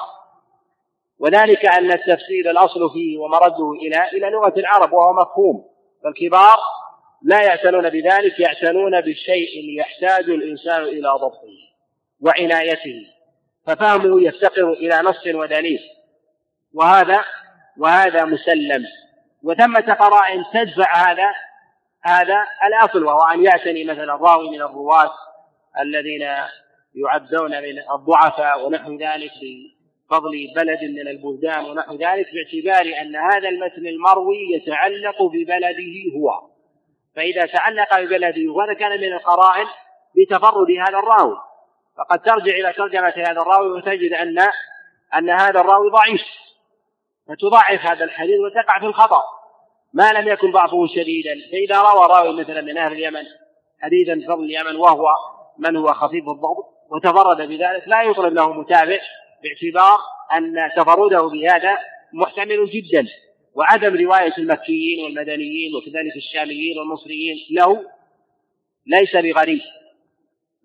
وذلك أن التفسير الأصل فيه ومرده إلى إلى لغة العرب وهو مفهوم. فالكبار لا يعتنون بذلك يعتنون بالشيء يحتاج الإنسان إلى ضبطه وعنايته. ففهمه يفتقر إلى نص ودليل. وهذا وهذا مسلم. وثمة قرائن تدفع هذا هذا الأصل وهو أن يعتني مثلا الراوي من الرواة الذين يعدون من الضعفاء ونحو ذلك بفضل بلد من البلدان ونحو ذلك باعتبار أن هذا المتن المروي يتعلق ببلده هو. فإذا تعلق ببلده وهذا كان من القرائن بتفرد هذا الراوي. فقد ترجع إلى ترجمة هذا الراوي وتجد أن أن هذا الراوي ضعيف. فتضعف هذا الحديث وتقع في الخطأ. ما لم يكن ضعفه شديدا. فإذا روى راوي مثلا من أهل اليمن حديثا فضل اليمن وهو من هو خفيف الضبط وتفرد بذلك لا يطلب له متابع باعتبار أن تفرده بهذا محتمل جدا. وعدم رواية المكيين والمدنيين وكذلك الشاميين والمصريين له ليس بغريب.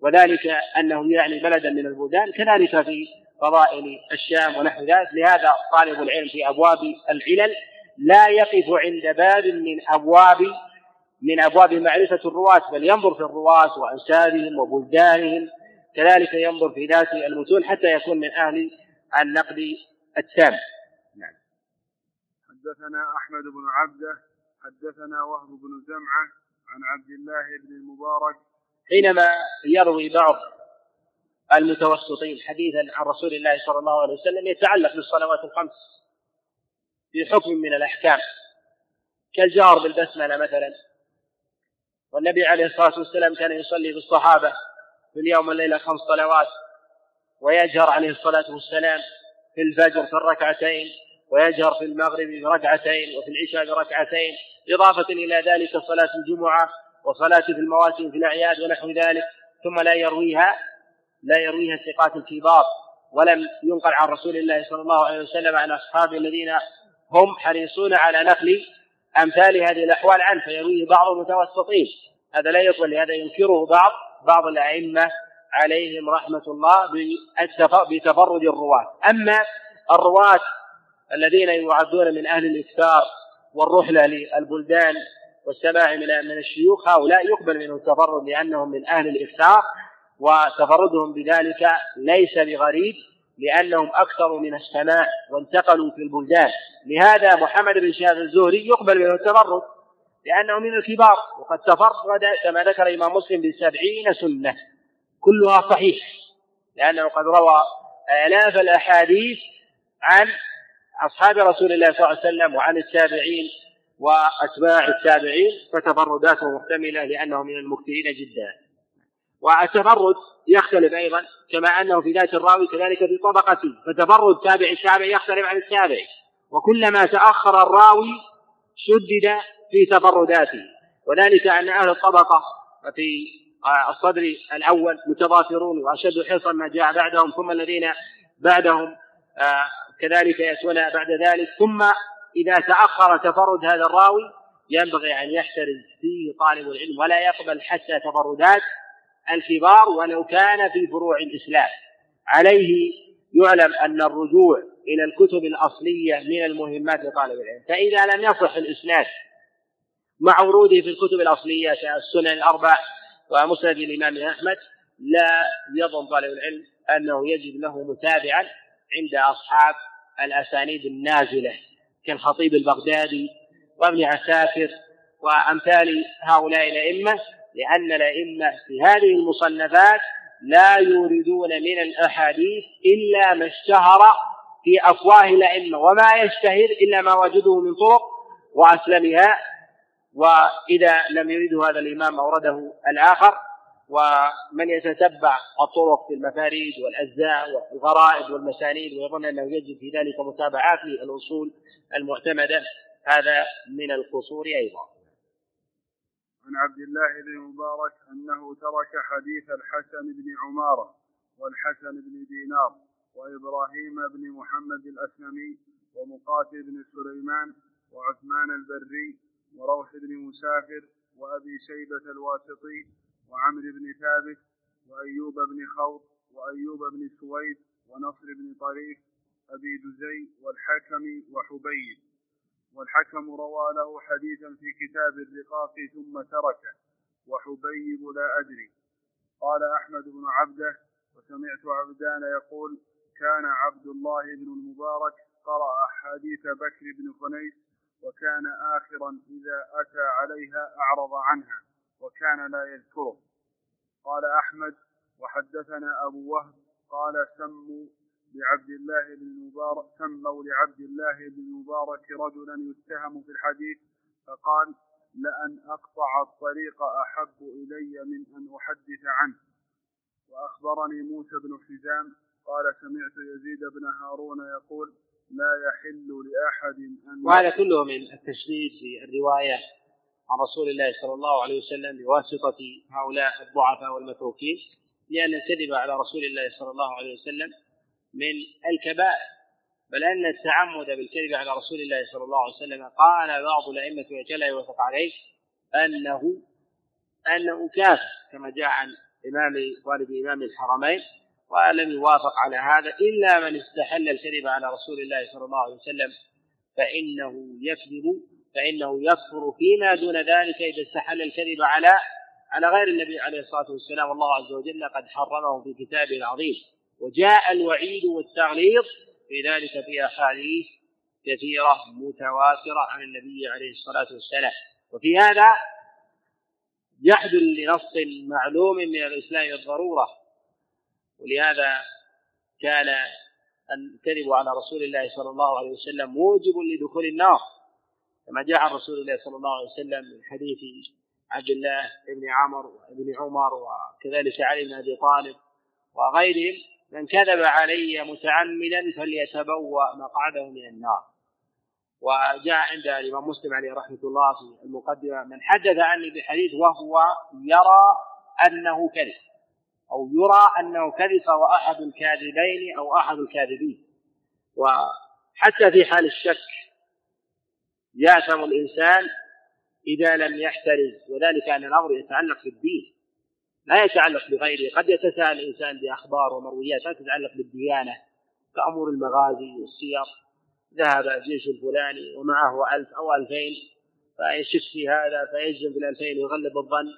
وذلك أنه يعني بلدا من البلدان كذلك في فضائل الشام ونحو ذلك. لهذا طالب العلم في أبواب العلل لا يقف عند باب من أبواب من أبواب معرفة الرواة بل ينظر في الرواة وأنسابهم وبلدانهم. كذلك ينظر في ذات المتون حتى يكون من أهل النقد التام. نعم. حدثنا أحمد بن عبده حدثنا وهب بن زمعة عن عبد الله بن المبارك. حينما يروي بعض المتوسطين حديثا عن رسول الله صلى الله عليه وسلم يتعلق بالصلوات الخمس في حكم من الأحكام. كالجار بالبسملة مثلا. والنبي عليه الصلاة والسلام كان يصلي بالصحابة في اليوم والليلة خمس صلوات ويجهر عليه الصلاة والسلام في الفجر في الركعتين ويجهر في المغرب بركعتين وفي العشاء بركعتين إضافة إلى ذلك صلاة الجمعة وصلاة في المواسم في الأعياد ونحو ذلك ثم لا يرويها لا يرويها الثقات الكبار ولم ينقل عن رسول الله صلى الله عليه وسلم عن أصحابه الذين هم حريصون على نقل أمثال هذه الأحوال عنه فيرويه بعض المتوسطين. هذا لا يقبل لهذا ينكره بعض بعض الأئمة عليهم رحمة الله بتفرد الرواة. أما الرواة الذين يعدون من أهل الإكثار والرحلة للبلدان والسماع من من الشيوخ هؤلاء يقبل منهم التفرد لأنهم من أهل الإكثار وتفردهم بذلك ليس بغريب. لأنهم أكثر من السماع وانتقلوا في البلدان. لهذا محمد بن شهاب الزهري يقبل منه التفرد لأنه من الكبار وقد تفرد كما ذكر الإمام مسلم بسبعين سنة. كلها صحيح لأنه قد روى آلاف الأحاديث عن أصحاب رسول الله صلى الله عليه وسلم وعن التابعين وأتباع التابعين فتفرداته محتملة لأنه من المكثرين جدا. والتفرد يختلف أيضا كما أنه في ذات الراوي كذلك في طبقته فتفرد تابع التابع يختلف عن التابع. وكلما تأخر الراوي شدد في تفرداته وذلك أن أهل الطبقة في الصدر الأول متضافرون وأشد حرصا ما جاء بعدهم ثم الذين بعدهم آه، كذلك يأتون بعد ذلك. ثم إذا تأخر تفرد هذا الراوي ينبغي أن يحترز فيه طالب العلم ولا يقبل حتى تفردات الكبار ولو كان في فروع الإسلام. عليه يعلم أن الرجوع إلى الكتب الأصلية من المهمات لطالب العلم. فإذا لم يصح الإسناد مع وروده في الكتب الأصلية كالسنن الأربع ومسند الإمام أحمد لا يظن طالب العلم أنه يجد له متابعا عند أصحاب الأسانيد النازلة كالخطيب البغدادي وابن عساكر وأمثال هؤلاء الأئمة. لأن الأئمة في هذه المصنفات لا يوردون من الأحاديث إلا ما اشتهر في أفواه الأئمة وما يشتهر إلا ما وجده من طرق وأسلمها وإذا لم يرده هذا الإمام أورده الآخر ومن يتتبع الطرق في المفاريد والأجزاء والغرائب والمسانيد ويظن أنه يجد في ذلك متابعات للأصول المعتمدة هذا من القصور أيضا. عن عبد الله بن مبارك أنه ترك حديث الحسن بن عمارة والحسن بن دينار وإبراهيم بن محمد الأسلمي ومقاتل بن سليمان وعثمان البري وروح بن مسافر وأبي شيبة الواسطي وعمرو بن ثابت وأيوب بن خوط وأيوب بن سويد ونصر بن طريف أبي دزي والحكم وحبيب. والحكم روى له حديثا في كتاب الرقاق ثم تركه وحبيب لا أدري. قال أحمد بن عبده وسمعت عبدان يقول كان عبد الله بن المبارك قرأ حديث بكر بن خنيس وكان آخرا إذا أتى عليها أعرض عنها وكان لا يذكره. قال أحمد وحدثنا أبو وهب قال سموا لعبد الله بن المبارك سموا لعبد الله بن المبارك رجلا يتهم في الحديث فقال لأن أقطع الطريق أحب إلي من أن أحدث عنه. وأخبرني موسى بن حزام قال سمعت يزيد بن هارون يقول لا يحل لأحد أن وهذا كله من التشديد في الرواية عن رسول الله صلى الله عليه وسلم بواسطة هؤلاء الضعفاء والمتروكين لأن الكذب على رسول الله صلى الله عليه وسلم من الكبائر بل أن التعمد بالكذب على رسول الله صلى الله عليه وسلم قال بعض الأئمة وجل يوافق عليه أنه أنه كافر كما جاء عن إمام والد إمام الحرمين ولم يوافق على هذا إلا من استحل الكذب على رسول الله صلى الله عليه وسلم فإنه يكذب فإنه يكفر فيما دون ذلك إذا استحل الكذب على على غير النبي عليه الصلاة والسلام. والله عز وجل قد حرمه في كتابه العظيم. وجاء الوعيد والتغليظ في ذلك في أحاديث كثيرة متواترة عن النبي عليه الصلاة والسلام. وفي هذا جحد لنص معلوم من الإسلام بالضرورة ولهذا كان الكذب على رسول الله صلى الله عليه وسلم موجب لدخول النار. كما جاء عن رسول الله صلى الله عليه وسلم من حديث عبد الله بن عمر وابن عمر وكذلك علي بن أبي طالب وغيرهم. من كذب علي متعمدا فليتبوأ مقعده من النار. وجاء عند الإمام مسلم عليه رحمة الله في المقدمة من حدث عني بحديث وهو يرى أنه كذب أو يرى أنه كذب فهو أحد الكاذبين أو أحد الكاذبين. وحتى في حال الشك يأثم الإنسان إذا لم يحترز وذلك أن الأمر يتعلق بالدين. لا يتعلق بغيره. قد يتساءل الإنسان بأخبار ومرويات لا تتعلق بالديانة كأمور المغازي والسير. ذهب الجيش الفلاني ومعه ألف أو ألفين فيشك في هذا فيجزم بالألفين ويغلب الظن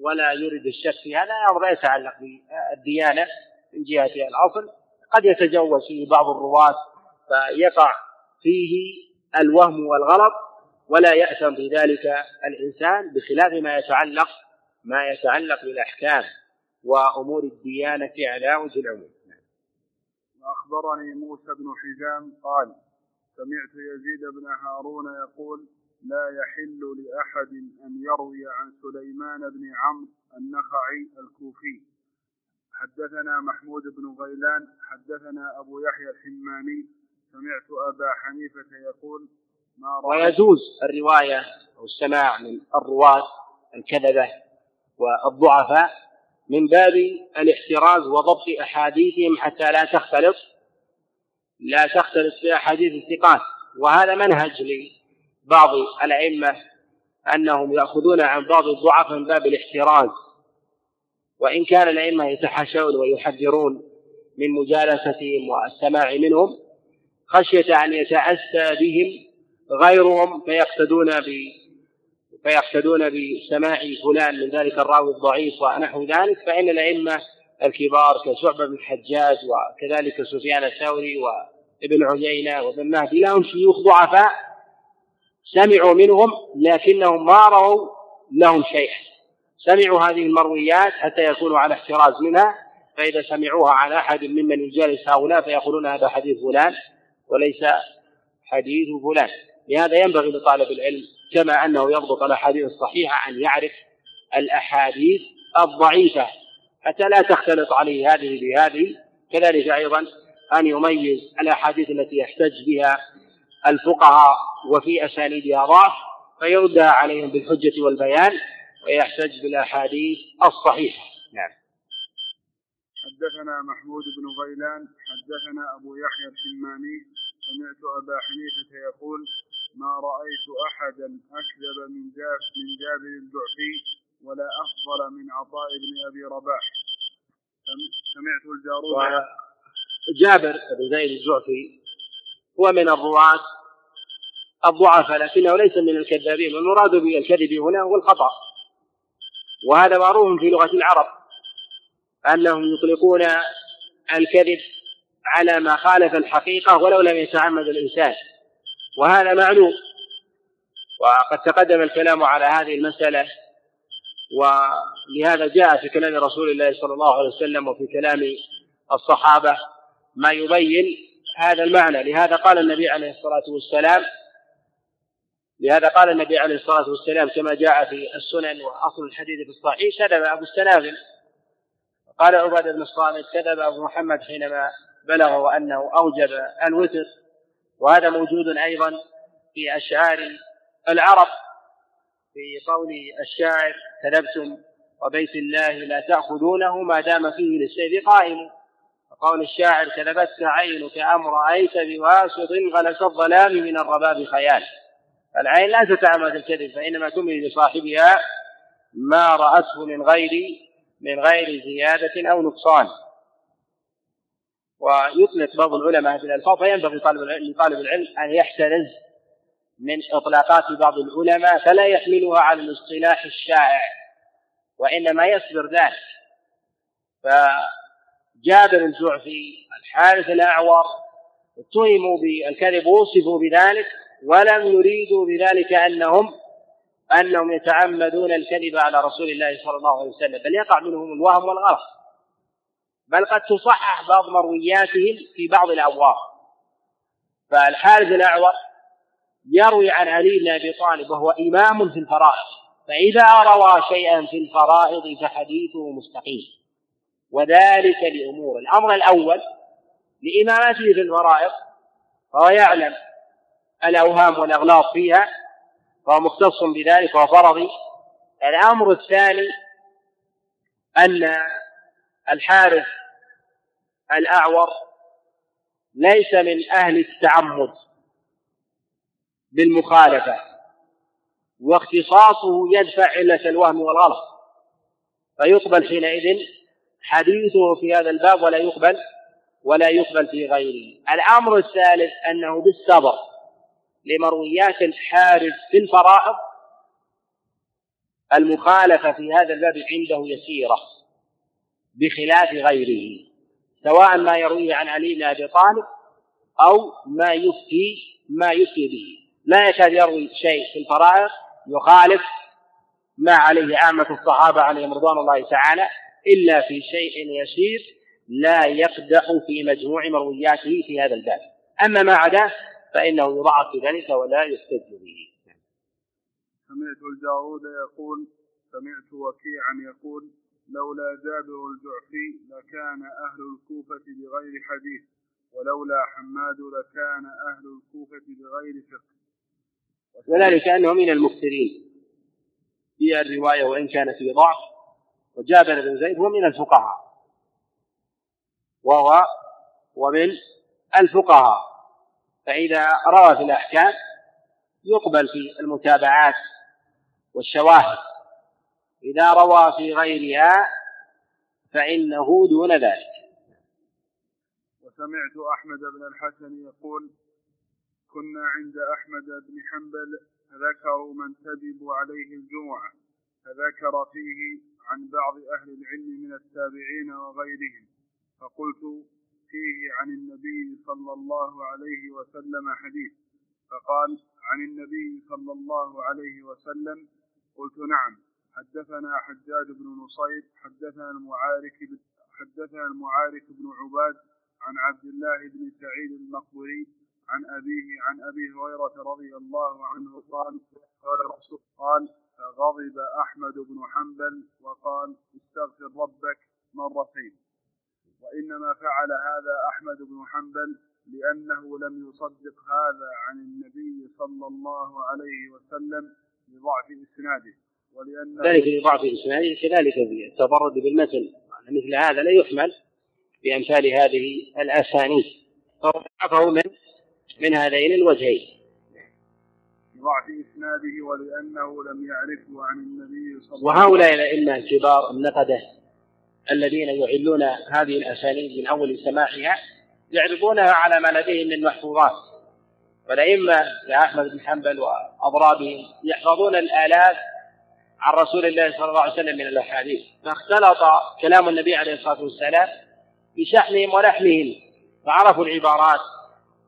ولا يريد الشك في هذا. الأمر لا يتعلق بالديانة من جهة الأصل. قد يتجوز فيه بعض الرواة فيقع فيه الوهم والغلط ولا يأثم في ذلك الإنسان بخلاف ما يتعلق ما يتعلق بالأحكام وأمور الديانة على وجه العموم. وأخبرني موسى بن حزام قال سمعت يزيد بن هارون يقول لا يحل لأحد أن يروي عن سليمان بن عمرو النخعي الكوفي. حدثنا محمود بن غيلان حدثنا أبو يحيى الحماني سمعت أبا حنيفة يقول ما ويجوز الرواية أو السماع من الرواة الكذبة والضعفاء من باب الاحتراز وضبط أحاديثهم حتى لا تختلط لا تختلط بأحاديث الثقات. وهذا منهج لبعض الأئمة أنهم يأخذون عن بعض الضعف من باب الاحتراز. وإن كان الأئمة يتحاشون ويحذرون من مجالستهم والسماع منهم خشية أن يتأسى بهم غيرهم فيقتدون ب فيقتدون بسماع فلان من ذلك الراوي الضعيف ونحو ذلك فإن الأئمة الكبار كشعبة بن الحجاج وكذلك سفيان الثوري وابن عيينة وابن مهدي لهم شيوخ ضعفاء سمعوا منهم لكنهم ما روا لهم شيئا. سمعوا هذه المرويات حتى يكونوا على احتراز منها فإذا سمعوها على أحد ممن يجالس هؤلاء فيقولون هذا حديث فلان وليس حديث فلان. لهذا ينبغي لطالب العلم كما أنه يضبط الأحاديث الصحيحة أن يعرف الأحاديث الضعيفة. حتى لا تختلط عليه هذه بهذه. كذلك أيضا أن يميز الأحاديث التي يحتج بها الفقهاء وفي أسانيدها ضعف فيردها عليهم بالحجة والبيان ويحتج بالأحاديث الصحيحة. نعم. حدثنا محمود بن غيلان حدثنا أبو يحيى الحماني سمعت أبا حنيفة يقول ما رأيت أحدا أكذب من جاب من جابر الجعفي ولا أفضل من عطاء بن أبي رباح. سمعت الجارود جابر بن زيد الجعفي هو من الرواة الضعفاء لكنه ليس من الكذابين والمراد بالكذب هنا هو الخطأ. وهذا معروف في لغة العرب أنهم يطلقون الكذب على ما خالف الحقيقة ولو لم يتعمد الإنسان. وهذا معلوم. وقد تقدم الكلام على هذه المسألة ولهذا جاء في كلام رسول الله صلى الله عليه وسلم وفي كلام الصحابة ما يبين هذا المعنى. لهذا قال النبي عليه الصلاة والسلام لهذا قال النبي عليه الصلاة والسلام كما جاء في السنن وأصل الحديث في الصحيح كذب أبو السنابل. قال عبادة بن الصامت كذب أبو محمد حينما بلغه أنه أوجب الوتر. وهذا موجود أيضا في أشعار العرب في قول الشاعر كذبتم وبيت الله لا تأخذونه ما دام فيه للسيف قائم. وقول الشاعر كذبتك عينك أم رأيت بواسط غلس الظلام من الرباب خيال. العين لا تتعمد الكذب فإنما تملي لصاحبها ما رأته من غير من غير زيادة أو نقصان. ويطلق بعض العلماء هذه الألفاظ فينبغي طالب لطالب العلم أن يحترز من إطلاقات بعض العلماء فلا يحملها على الاصطلاح الشائع وإنما يصبر ذلك. فجابر الجعفي الحارث الأعور اتهموا بالكذب ووصفوا بذلك ولم يريدوا بذلك أنهم أنهم يتعمدون الكذب على رسول الله صلى الله عليه وسلم بل يقع منهم الوهم والغلط بل قد تصحح بعض مروياتهم في بعض الأبواب فالحارث الأعور يروي عن علي بن أبي طالب وهو إمام في الفرائض. فإذا روى شيئا في الفرائض فحديثه مستقيم. وذلك لأمور. الأمر الأول لإمامته في الفرائض فهو يعلم الأوهام والأغلاط فيها فهو مختص بذلك وهو فرضي الأمر الثاني أن الحارث الأعور ليس من أهل التعمد بالمخالفة واختصاصه يدفع علة الوهم والغلط فيقبل حينئذ حديثه في هذا الباب ولا يقبل ولا يقبل في غيره. الأمر الثالث أنه بالصبر لمرويات الحارث في الفرائض المخالفة في هذا الباب عنده يسيرة. بخلاف غيره سواء ما يرويه عن علي بن أبي طالب أو ما يفتي ما يفتي به. لا يكاد يروي شيء في الفرائض يخالف ما عليه عامة الصحابة عليهم رضوان الله تعالى إلا في شيء يسير لا يقدح في مجموع مروياته في هذا الباب. أما ما عداه فإنه يضعف في ذلك ولا يحتج به. سمعت الجارود يقول سمعت وكيعا يقول لولا جابر الجعفي لكان أهل الكوفة بغير حديث ولولا حماد لكان أهل الكوفة بغير فقه. وذلك أنه من المكثرين في الرواية وإن كانت في ضعف وجابر بن زيد هو من الفقهاء. وهو ومن الفقهاء. فإذا روى في الأحكام يقبل في المتابعات والشواهد. إذا روى في غيرها فإنه دون ذلك. وسمعت أحمد بن الحسن يقول كنا عند أحمد بن حنبل ذكروا من تجب عليه الجمعة فذكر فيه عن بعض أهل العلم من التابعين وغيرهم فقلت فيه عن النبي صلى الله عليه وسلم حديث فقال عن النبي صلى الله عليه وسلم؟ قلت نعم. حدثنا حجاج بن نصير حدثنا المعارك حدثنا المعارك بن عباد عن عبد الله بن سعيد المقبري عن أبيه عن أبي هريرة رضي الله عنه قال قال قال فغضب أحمد بن حنبل وقال استغفر ربك مرتين وإنما فعل هذا أحمد بن حنبل لأنه لم يصدق هذا عن النبي صلى الله عليه وسلم لضعف إسناده. ذلك لضعف إسناده كذلك التبرد بالمثل مثل هذا لا يحمل بأمثال هذه الأسانيد. فضعفه من من هذين الوجهين. ضعف إسناده ولأنه لم يعرفه عن النبي صلى الله عليه وسلم. وهؤلاء الأئمة الكبار النقدة الذين يعلون هذه الأسانيد من أول سماعها يعرضونها على ما لديهم من محفوظات. والأئمة كأحمد بن حنبل وأضرابهم يحفظون الآلاف عن رسول الله صلى الله عليه وسلم من الأحاديث. فاختلط كلام النبي عليه الصلاة والسلام بشحنهم ولحمهم فعرفوا العبارات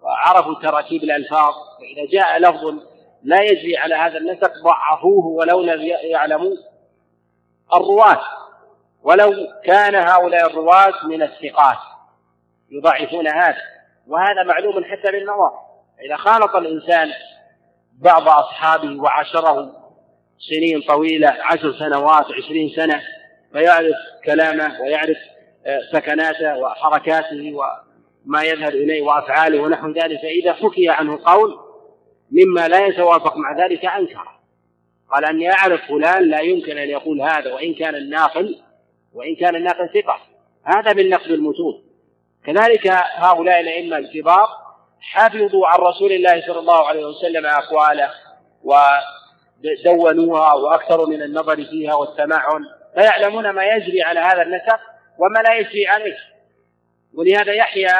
وعرفوا تراكيب الألفاظ فإذا جاء لفظ لا يجري على هذا النسق ضعفوه ولو لم يعلموا الرواة. ولو كان هؤلاء الرواة من الثقات يضعفون هذا. وهذا معلوم حتى بالنظر إذا خالط الإنسان بعض أصحابه وعاشره سنين طويلة عشر سنوات عشرين سنة فيعرف كلامه ويعرف آه، سكناته وحركاته وما يذهب إليه وأفعاله ونحو ذلك. فإذا حكي عنه قول مما لا يتوافق مع ذلك أنكر قال أني أعرف فلان لا يمكن أن يقول هذا وإن كان الناقل وإن كان الناقل ثقة. هذا من نقد المتون. كذلك هؤلاء الأئمة الكبار حفظوا عن رسول الله صلى الله عليه وسلم أقواله ودونوها وأكثروا من النظر فيها والتمعن. فيعلمون ما يجري على هذا النسق وما لا يجري عليه. ولهذا يحيى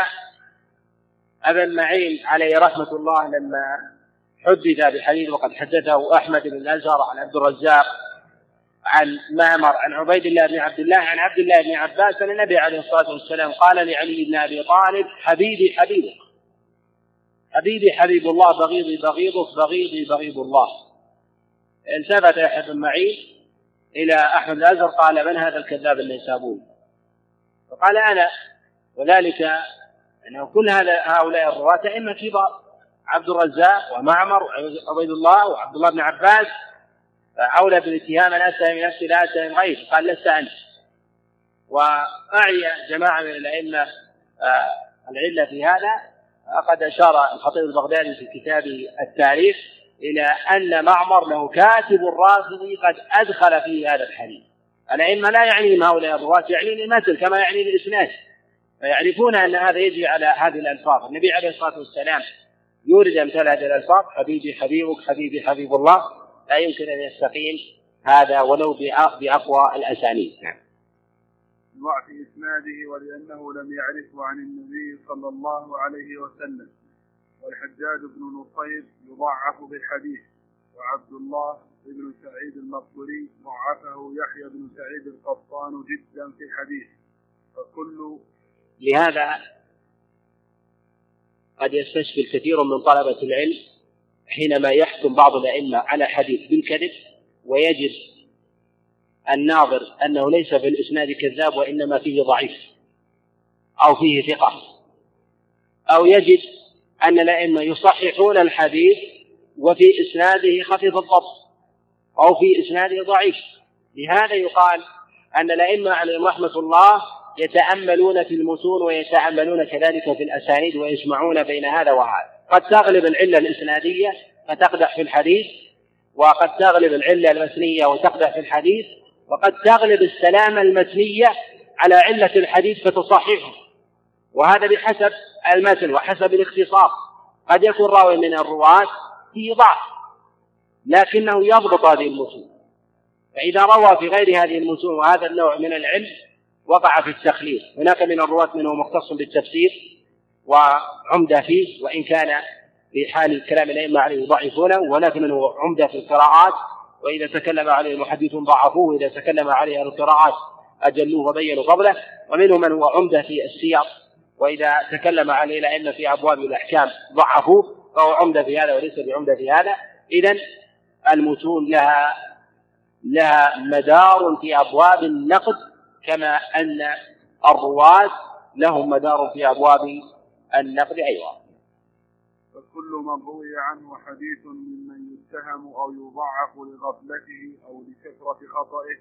أبا معين عليه رحمة الله لما حدث بحديث وقد حدثه أحمد بن الأزهر عن عبد الرزاق عن معمر عن عبيد الله بن عبد الله عن عبد الله بن عباس أن النبي عليه الصلاة والسلام قال لعلي بن أبي طالب حبيبي حبيبك. حبيبي حبيب الله بغيضي بغيضك بغيضي بغيض الله. التفت يحيى بن معين إلى أحمد الأزهر قال من هذا الكذاب النيسابوري فقال أنا وذلك أنه كل هذا هؤلاء الرواة أئمة كبار عبد الرزاق ومعمر وعبيد الله وعبد الله بن عباس أولى بالاتهام أن أتهم نفسي لا أتهم غيري قال لست أنت. وأعي جماعة من الأئمة آه، العلة في هذا قد أشار الخطيب البغدادي في كتابه التاريخ إلى أن معمر له كاتب رافضي قد أدخل فيه هذا الحديث. الأئمة لا يعنيهم هؤلاء الرواة يعنيهم المثل كما يعني الإسناد. فيعرفون أن هذا يجري على هذه الألفاظ. النبي عليه الصلاة والسلام يورد أمثال هذه الألفاظ حبيبي حبيبك حبيبي حبيب الله. لا يمكن أن يستقيم هذا ولو بأقوى الأسانيد. نعم. ضعف إسناده ولأنه لم يعرفه عن النبي صلى الله عليه وسلم. والحجاج بن نصير يضعف بالحديث وعبد الله بن سعيد المقبري ضعفه يحيى بن سعيد القطان جدا في الحديث. فكل لهذا قد يستشفي الكثير من طلبة العلم حينما يحكم بعض الأئمة على حديث بالكذب ويجد الناظر أنه ليس في الإسناد كذاب وإنما فيه ضعيف أو فيه ثقة أو يجد أن الأئمة يصححون الحديث وفي إسناده خفيف الضبط أو في إسناده ضعيف. لهذا يقال أن الأئمة عليهم رحمة الله يتأملون في المتون ويتأملون كذلك في الأسانيد ويجمعون بين هذا وهذا. قد تغلب العلة الإسنادية فتقدح في الحديث وقد تغلب العلة المتنية وتقدح في الحديث وقد تغلب السلامة المتنية على علة الحديث فتصححه. وهذا بحسب المتن وحسب الاختصاص. قد يكون راوي من الرواة فيه ضعف لكنه يضبط هذه المتون. فإذا روى في غير هذه المتون وهذا النوع من العلم وقع في التخليط هناك من الرواة من هو مختص بالتفسير وعمدة فيه وإن كان في حال كلام الأئمة عليه يضعفونه وهناك من هو عمدة في القراءات وإذا تكلم عليه المحدثون ضعفوه وإذا تكلم عليه القراءات أجلوه وبينوا فضله ومنهم من هو عمدة في السير وإذا تكلم عليه الأئمة في أبواب الأحكام ضعفوه فهو عمدة في هذا وليس بعمدة في هذا. إذا المتون لها لها مدار في أبواب النقد كما أن الرواة لهم مدار في أبواب النقد أيضا. فكل من روي عنه حديث ممن يتهم أو يضعف لغفلته أو لكثرة خطئه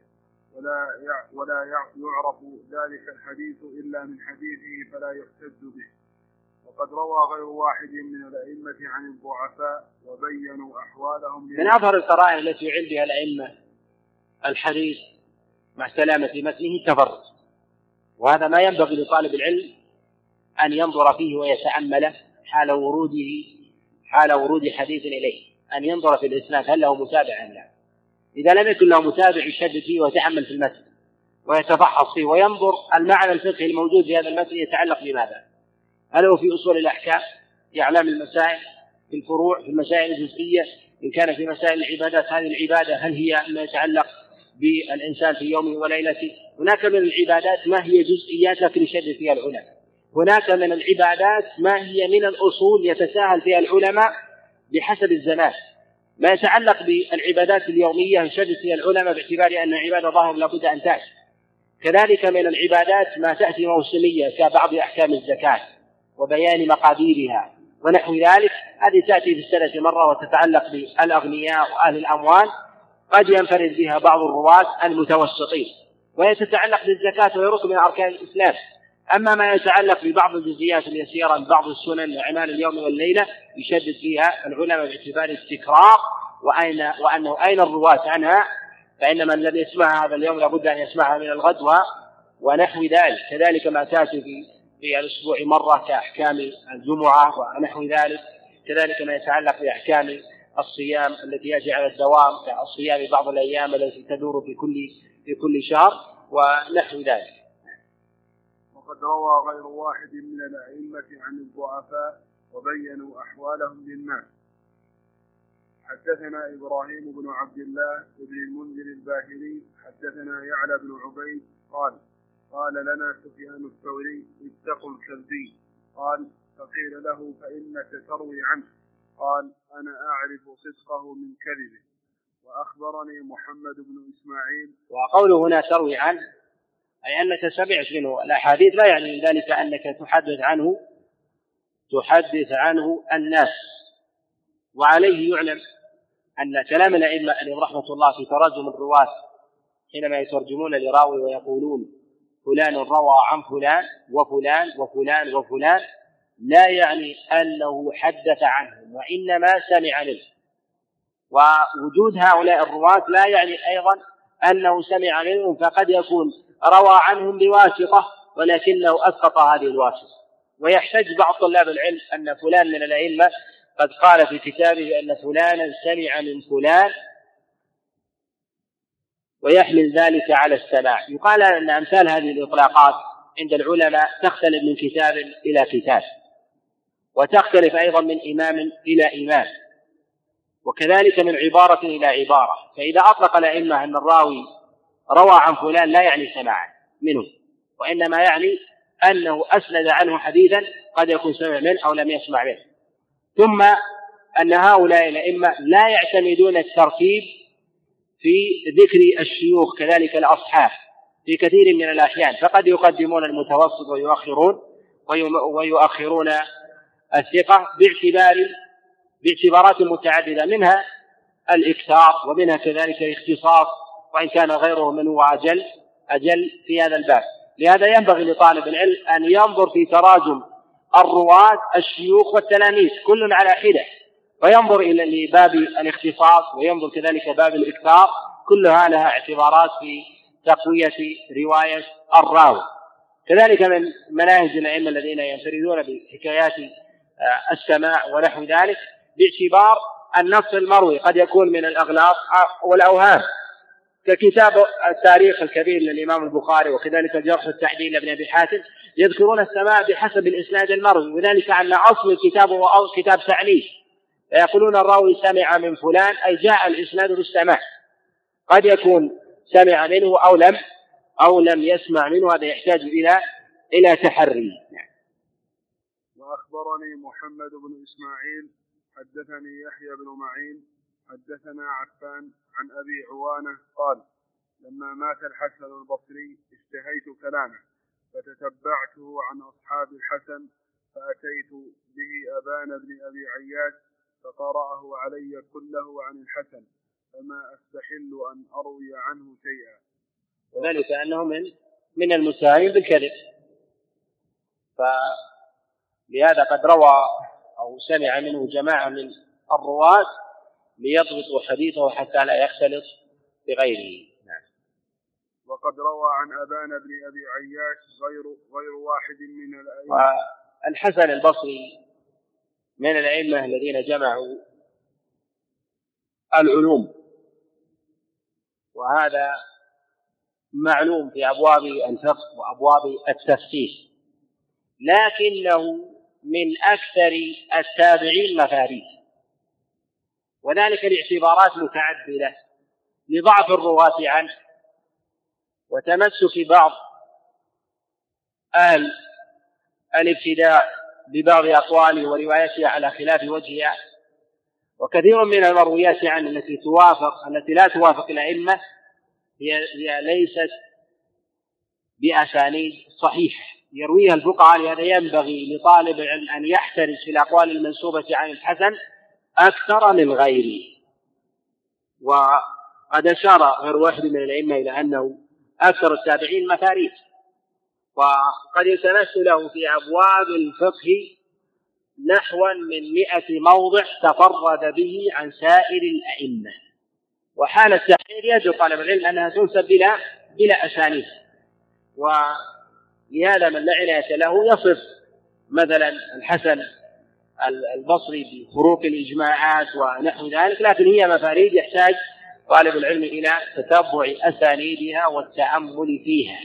ولا ولا يعرف ذلك الحديث إلا من حديثه فلا يحتج به. وقد روى غير واحد من الأئمة عن الضعفاء وبينوا أحوالهم من أظهر القرائن التي عندها الأئمة الحديث مع سلامة متنه التفرد وهذا ما ينبغي لطالب العلم أن ينظر فيه ويتأمله حال وروده حال ورود حديث إليه. أن ينظر في الإسناد هل له متابع أم لا. إذا لم يكن له متابع يشدد فيه ويتأمل في المتن ويتفحص فيه وينظر المعنى الفقهي الموجود في هذا المتن يتعلق بماذا؟ هل هو في أصول الأحكام؟ في أعلام المسائل؟ في الفروع؟ في المسائل الجزئية إن كان في مسائل العبادات هذه العبادة هل هي ما يتعلق بالإنسان في يومه وليلته؟ هناك من العبادات ما هي جزئيات لكن يشدد فيها العلماء. هناك من العبادات ما هي من الأصول يتساهل فيها العلماء بحسب الزمان. ما يتعلق بالعبادات اليومية يشدد فيها العلماء باعتبار أن عبادة ظاهر لابد أن تأتي. كذلك من العبادات ما تأتي موسمية كبعض أحكام الزكاة وبيان مقاديرها ونحو ذلك. هذه تأتي في السنة مرة وتتعلق بالأغنياء وأهل الأموال. قد ينفرد بها بعض الرواة المتوسطين. وهي تتعلق بالزكاة وهي ركن من أركان الإسلام. أما ما يتعلق ببعض الجزئيات اليسيرة بعض السنن وأعمال اليوم والليلة يشدد فيها العلماء باعتبار التكرار وأين وأنه أين الرواة عنها فإن من لم يسمعها هذا اليوم لابد أن يسمعها من الغد ونحو ذلك كذلك ما تأتي في في الأسبوع مرة كأحكام الجمعة ونحو ذلك كذلك ما يتعلق بأحكام الصيام التي يأتي على الدوام كالصيام بعض الأيام التي تدور في كل في كل شهر ونحو ذلك. وقد روى غير واحد من الأئمة عن الضعفاء وبينوا أحوالهم للناس. حدثنا إبراهيم بن عبد الله بن المنذر الباهلي حدثنا يعلى بن عبيد قال قال لنا سفيان الثوري اتقوا الكلبي. قال فقيل له فإنك تروي عنه. قال أنا أعرف صدقه من كذبه. وأخبرني محمد بن إسماعيل. وقوله هنا تروي عنه أي أنك سمعت منه. الأحاديث لا يعني ذلك أنك تحدث عنه تحدث عنه الناس. وعليه يعلم أن كلام الأئمة عليهم رحمة الله في ترجم الرواة حينما يترجمون لراوي ويقولون فلان روى عن فلان وفلان وفلان وفلان لا يعني أنه حدث عنهم وإنما سمع منه. ووجود هؤلاء الرواة لا يعني أيضا أنه سمع منهم فقد يكون روى عنهم بواسطة ولكنه أسقط هذه الواسطة. ويحتج بعض طلاب العلم أن فلان من الأئمة قد قال في كتابه أن فلانا سمع من فلان ويحمل ذلك على السماع. يقال أن أمثال هذه الإطلاقات عند العلماء تختلف من كتاب إلى كتاب وتختلف أيضا من إمام إلى إمام وكذلك من عبارة إلى عبارة. فإذا أطلق الأئمة أن الراوي روى عن فلان لا يعني سماعا منه وإنما يعني أنه أسند عنه حديثا قد يكون سمع منه أو لم يسمع منه. ثم أن هؤلاء الأئمة لا يعتمدون الترتيب في ذكر الشيوخ كذلك الأصحاب في كثير من الأحيان. فقد يقدمون المتوسط ويؤخرون ويؤخرون الثقة باعتبار باعتبارات متعددة منها الإكثار ومنها كذلك الاختصاص وإن كان غيره من هو أجل أجل في هذا الباب. لهذا ينبغي لطالب العلم أن ينظر في تراجم الرواة الشيوخ والتلاميذ كل على حدة وينظر إلى باب الاختصاص وينظر كذلك باب الإكثار كلها لها اعتبارات في تقوية رواية الراوي. كذلك من مناهج الأئمة الذين ينفردون بحكايات آه، السماع ونحو ذلك باعتبار النص المروي قد يكون من الأغلاط والأوهام ككتاب التاريخ الكبير للإمام البخاري وكذلك الجرح والتعديل لابن أبي حاتم. يذكرون السماع بحسب الإسناد المروي وذلك أن أصل الكتاب هو كتاب تعليش فيقولون الراوي سمع من فلان أي جاء الإسناد بالسماع. قد يكون سمع منه أو لم أو لم يسمع منه هذا يحتاج إلى إلى تحري. نعم. وأخبرني محمد بن إسماعيل حدثني يحيى بن معين حدثنا عفان عن أبي عوانة قال لما مات الحسن البصري اشتهيت كلامه فتتبعته عن أصحاب الحسن فأتيت به أبان بن أبي عياش فقرأه علي كله عن الحسن فما أستحل أن أروي عنه شيئا. وذلك أنه من من المساهمين بالكذب. فلهذا قد روى أو سمع منه جماعة من الرواة ليضبطوا حديثه حتى لا يختلط بغيره. نعم. وقد روى عن أبان بن أبي عياش غير غير واحد من الأئمة. الحسن البصري من الأئمة الذين جمعوا العلوم. وهذا معلوم في أبواب الفقه وأبواب التفسير. لكنه من أكثر التابعين مفاريد. وذلك لاعتبارات متعددة لضعف الرواة عنه وتمسك بعض أهل الابتداء ببعض أقواله وروايته على خلاف وجهها وكثير من المرويات عنه التي توافق التي لا توافق الأئمة هي هي ليست بأسانيد صحيحة. يرويها الفقهاء لهذا ينبغي لطالب العلم أن يحترز في الأقوال المنسوبة عن الحسن أكثر من غيره وقد أشار غير واحد من الأئمة إلى أنه أكثر التابعين مفاريد. وقد يتمثل له في أبواب الفقه نحو من مئة موضع تفرد به عن سائر الأئمة. وحال التحرير يجب طالب العلم أنها تنسب بلا بلا أسانيد. ولهذا من لا عناية له يصف مثلا الحسن البصري بفروق الإجماعات ونحو ذلك لكن هي مفاريد يحتاج طالب العلم إلى تتبع أسانيدها والتأمل فيها.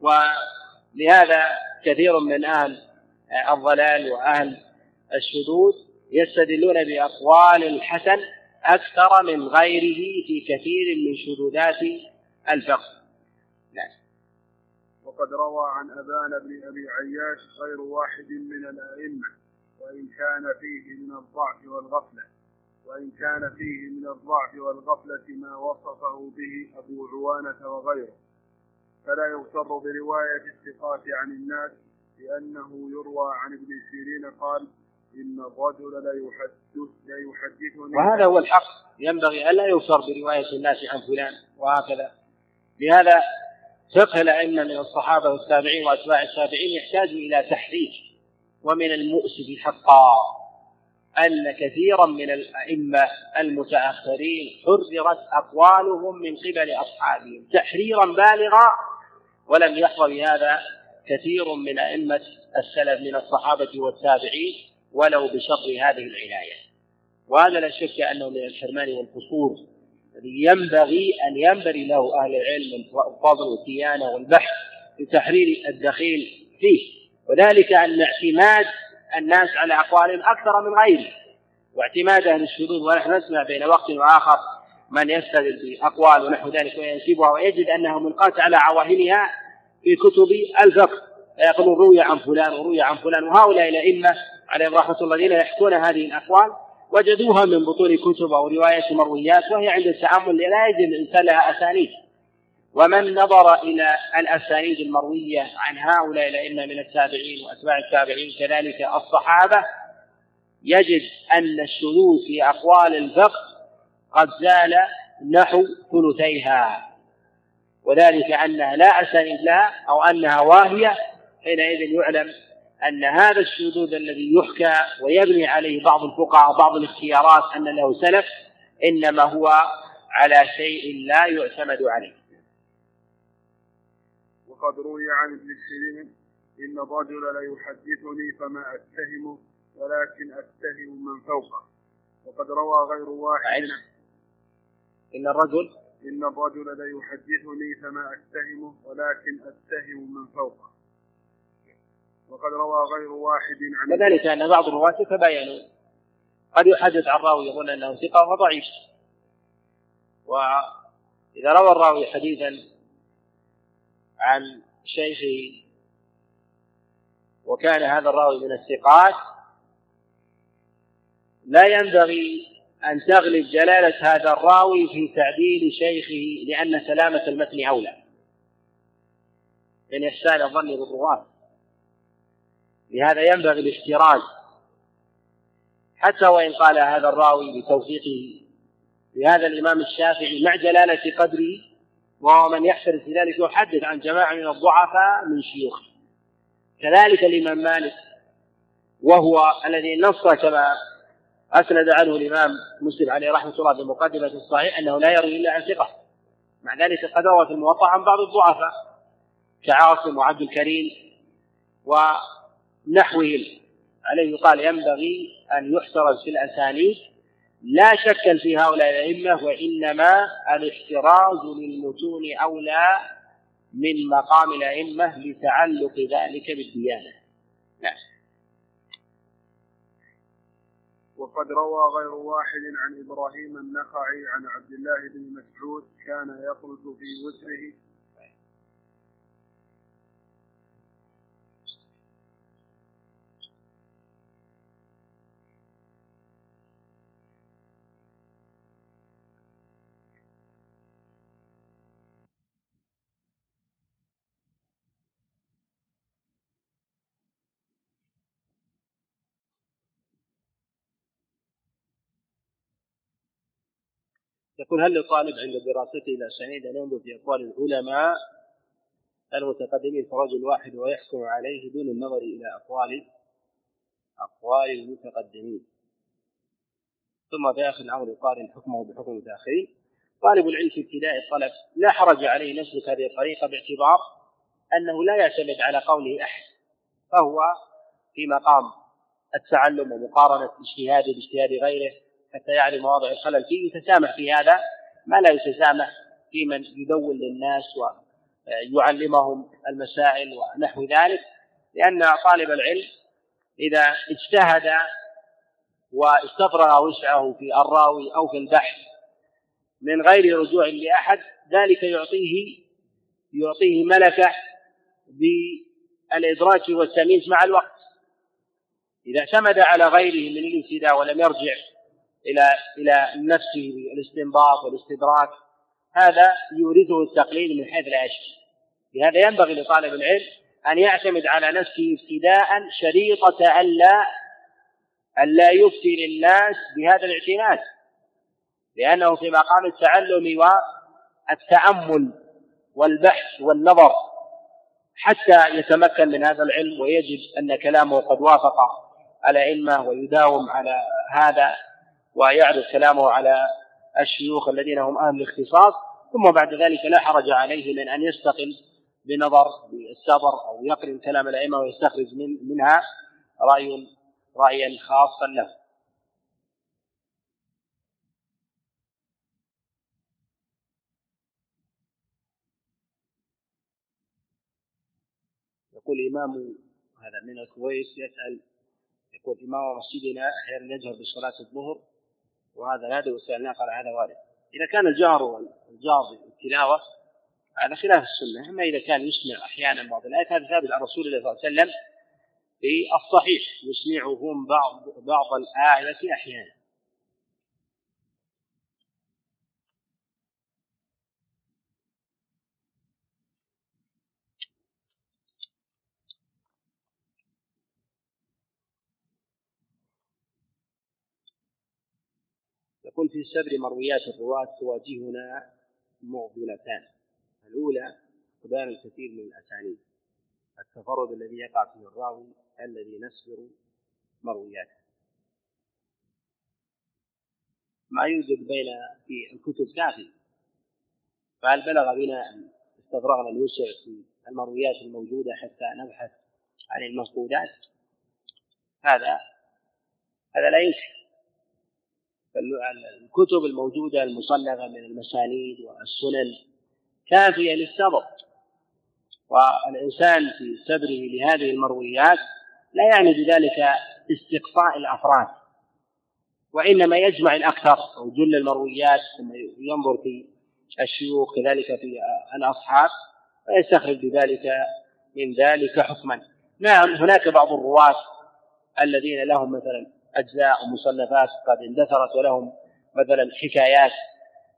ولهذا كثير من أهل الضلال وأهل الشذوذ يستدلون بأقوال الحسن أكثر من غيره في كثير من شذوذات الفقه. نعم. وقد روى عن أبان بن أبي عياش غير واحد من الأئمة وإن كان فيه من الضعف والغفلة وإن كان فيه من الضعف والغفلة ما وصفه به أبو عوانة وغيره. فلا يغتر برواية الثقات عن الناس لأنه يروى عن ابن سيرين قال إن الرجل لا يحدث لا يحدثني. وهذا هو الحق. ينبغي ألا يغتر برواية الناس عن فلان وهكذا. لهذا فقه الأئمة من الصحابة والتابعين وأتباع التابعين يحتاج إلى تحريف. ومن المؤسف حقا أن كثيرا من الأئمة المتأخرين حررت أقوالهم من قبل أصحابهم. تحريرا بالغا ولم يحظى بهذا كثير من أئمة السلف من الصحابة والتابعين ولو بشطر هذه العناية. وهذا لا شك أنه من الحرمان والقصور. الذي ينبغي أن ينبغي له أهل العلم والفضل والديانة والبحث في تحرير الدخيل فيه. وذلك أن اعتماد الناس على أقوال أكثر من غيره واعتماد أهل الشذوذ ونحن نسمع بين وقت وآخر من يستدل بأقوال ونحو ذلك وينسبها ويجد أنها ملقاة على عواهنها في كتب الفقه فيقولون روي عن فلان وروي عن فلان وهؤلاء الأئمة عليهم رحمة الله الذين يحكون هذه الأقوال وجدوها من بطون كتب أو روايات مرويات وهي عند التأمل لا يجد الإنسان لها أسانيد. ومن نظر إلى الأسانيد المروية عن هؤلاء الأئمة من التابعين وأتباع التابعين كذلك الصحابة يجد أن الشذوذ في أقوال الفقه قد زال نحو ثلثيها. وذلك أنها لا أسانيد لها أو أنها واهية حينئذ يعلم أن هذا الشذوذ الذي يحكى ويبني عليه بعض الفقهاء بعض الاختيارات أن له سلف إنما هو على شيء لا يعتمد عليه. وقد روي عن ابن سيرين إن الرجل لا يحدثني فما أتهمه ولكن أتهم من فوقه. وقد روى غير واحد. إن الرجل إن الرجل لا يحدثني فما أتهمه ولكن أتهم من فوقه. وقد روى غير واحد عن وذلك أن بعض الرواة تباينوا. قد يحدث عن راوي يظن أنه ثقة وهو ضعيف وإذا روى الراوي حديثا عن شيخه وكان هذا الراوي من الثقات. لا ينبغي أن تغلب جلالة هذا الراوي في تعديل شيخه لأن سلامة المتن أولى. من إحسان الظن بالرواة لهذا ينبغي الاحتراز حتى وإن قال هذا الراوي بتوثيقه لهذا الإمام الشافعي مع جلالة قدره وهو من يحترز في ذلك يحدث عن جماعة من الضعفاء من شيوخه. كذلك الإمام مالك وهو الذي نص كما أسند عنه الإمام مسلم عليه رحمة الله في مقدمة الصحيح أنه لا يروي إلا عن ثقة. مع ذلك قد روى في الموطأ عن بعض الضعفاء كعاصم وعبد الكريم ونحوهم. عليه يقال ينبغي أن يحترز في الأسانيد لا شك في هؤلاء الأئمة وإنما الاحتراز للمتون أولى من مقام الأئمة لتعلق ذلك بالديانة. نعم. وقد روى غير واحد عن إبراهيم النخعي عن عبد الله بن مسعود كان يخرج في وتره يقول هل للطالب عند دراسته إلى سنين أن ينظر في أقوال العلماء المتقدمين فرجل واحد ويحكم عليه دون النظر إلى أقوال أقوال المتقدمين؟ ثم في آخر الأمر يقارن حكمه بحكم المتأخرين طالب العلم في ابتداء الطلب لا حرج عليه نسلك هذه الطريقة باعتبار أنه لا يعتمد على قوله أحد فهو في مقام التعلم ومقارنة اجتهاده باجتهاد غيره حتى يعرف مواضع الخلل. فيه يتسامح في هذا؟ ما لا يتسامح في من يدون للناس ويعلمهم المسائل ونحو ذلك لأن طالب العلم إذا اجتهد واستفرغ وسعه في الراوي أو في البحث من غير رجوع لأحد ذلك يعطيه يعطيه ملكة بالإدراك والتمييز مع الوقت. إذا اعتمد على غيره من الابتداء ولم يرجع إلى إلى نفسه بالاستنباط والاستدراك. هذا يورثه التقليد من حيث لا يشعر لهذا ينبغي لطالب العلم أن يعتمد على نفسه ابتداء شريطة ألا ألا يفتي للناس بهذا الاعتماد. لأنه في مقام التعلم والتأمل والبحث والنظر حتى يتمكن من هذا العلم ويجد أن كلامه قد وافق الأئمة ويداوم على هذا ويعرض كلامه على الشيوخ الذين هم أهل الاختصاص ثم بعد ذلك لا حرج عليه من أن يستقل بنظر بالسبر أو يقرن كلام الأئمة ويستخرج من منها رأي رأيا خاصا له. يقول إمام هذا من الكويت يسأل يقول إمام مسجدنا أحيانا يجهر بصلاة الظهر؟ وهذا نادر وسألناه قال هذا وارد. إذا كان الجهر والجهر بالتلاوة على خلاف السنة. أما إذا كان يسمع أحيانا بعض الآيات هذا ثابت عن رسول الله صلى الله عليه وسلم في الصحيح يسمعهم بعض بعض الآية أحيانا. يقول في سبر مرويات الرواة تواجهنا معضلتان. الأولى فقدان الكثير من الأسانيد. التفرد الذي يقع فيه الراوي الذي نسبر مروياته. ما يوجد بين في الكتب كافي فهل بلغ بنا أن استفرغنا الوسع في المرويات الموجودة حتى نبحث عن المفقودات هذا هذا لا يمكن. الكتب الموجودة المصنفة من المسانيد والسنن كافية للسبب. والإنسان في سبره لهذه المرويات لا يعني بذلك استقصاء الأفراد وإنما يجمع الأكثر أو جل المرويات ثم ينظر في الشيوخ كذلك في الأصحاب ويستخرج بذلك من ذلك حكما. نعم هناك بعض الرواة الذين لهم مثلا أجزاء ومصنفات قد اندثرت ولهم مثلا حكايات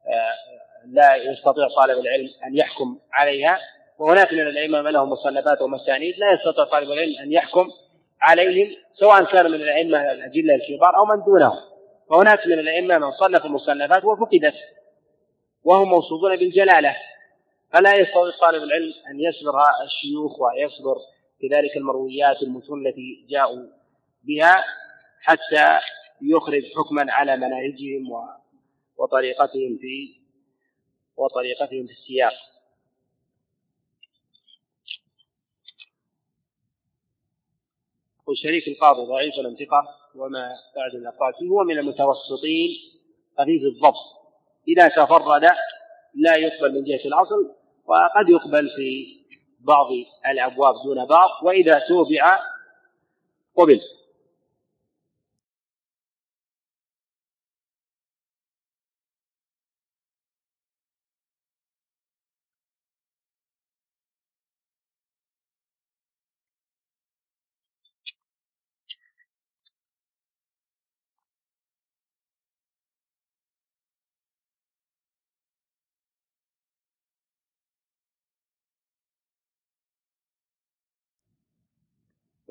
آه، لا يستطيع طالب العلم أن يحكم عليها وهناك من الأئمة من لهم مصنفات ومسانيد لا يستطيع طالب العلم أن يحكم عليهم سواء كان من الأئمة الأجلة الكبار أو من دونهم. وهناك من الأئمة من صنفوا مصنفات وفقدت وهم موصوفون بالجلالة. فلا يستطيع طالب العلم أن يصبر الشيوخ ويصبر كذلك المرويات المتون التي جاءوا بها. حتى يخرج حكما على مناهجهم وطريقتهم في وطريقتهم في السياق. والشريك القاضي ضعيف الانتقاء وما بعد الأقوال هو من المتوسطين خفيف الضبط. إذا تفرد لا يقبل من جهة الأصل وقد يقبل في بعض الأبواب دون بعض. وإذا توبع قبل.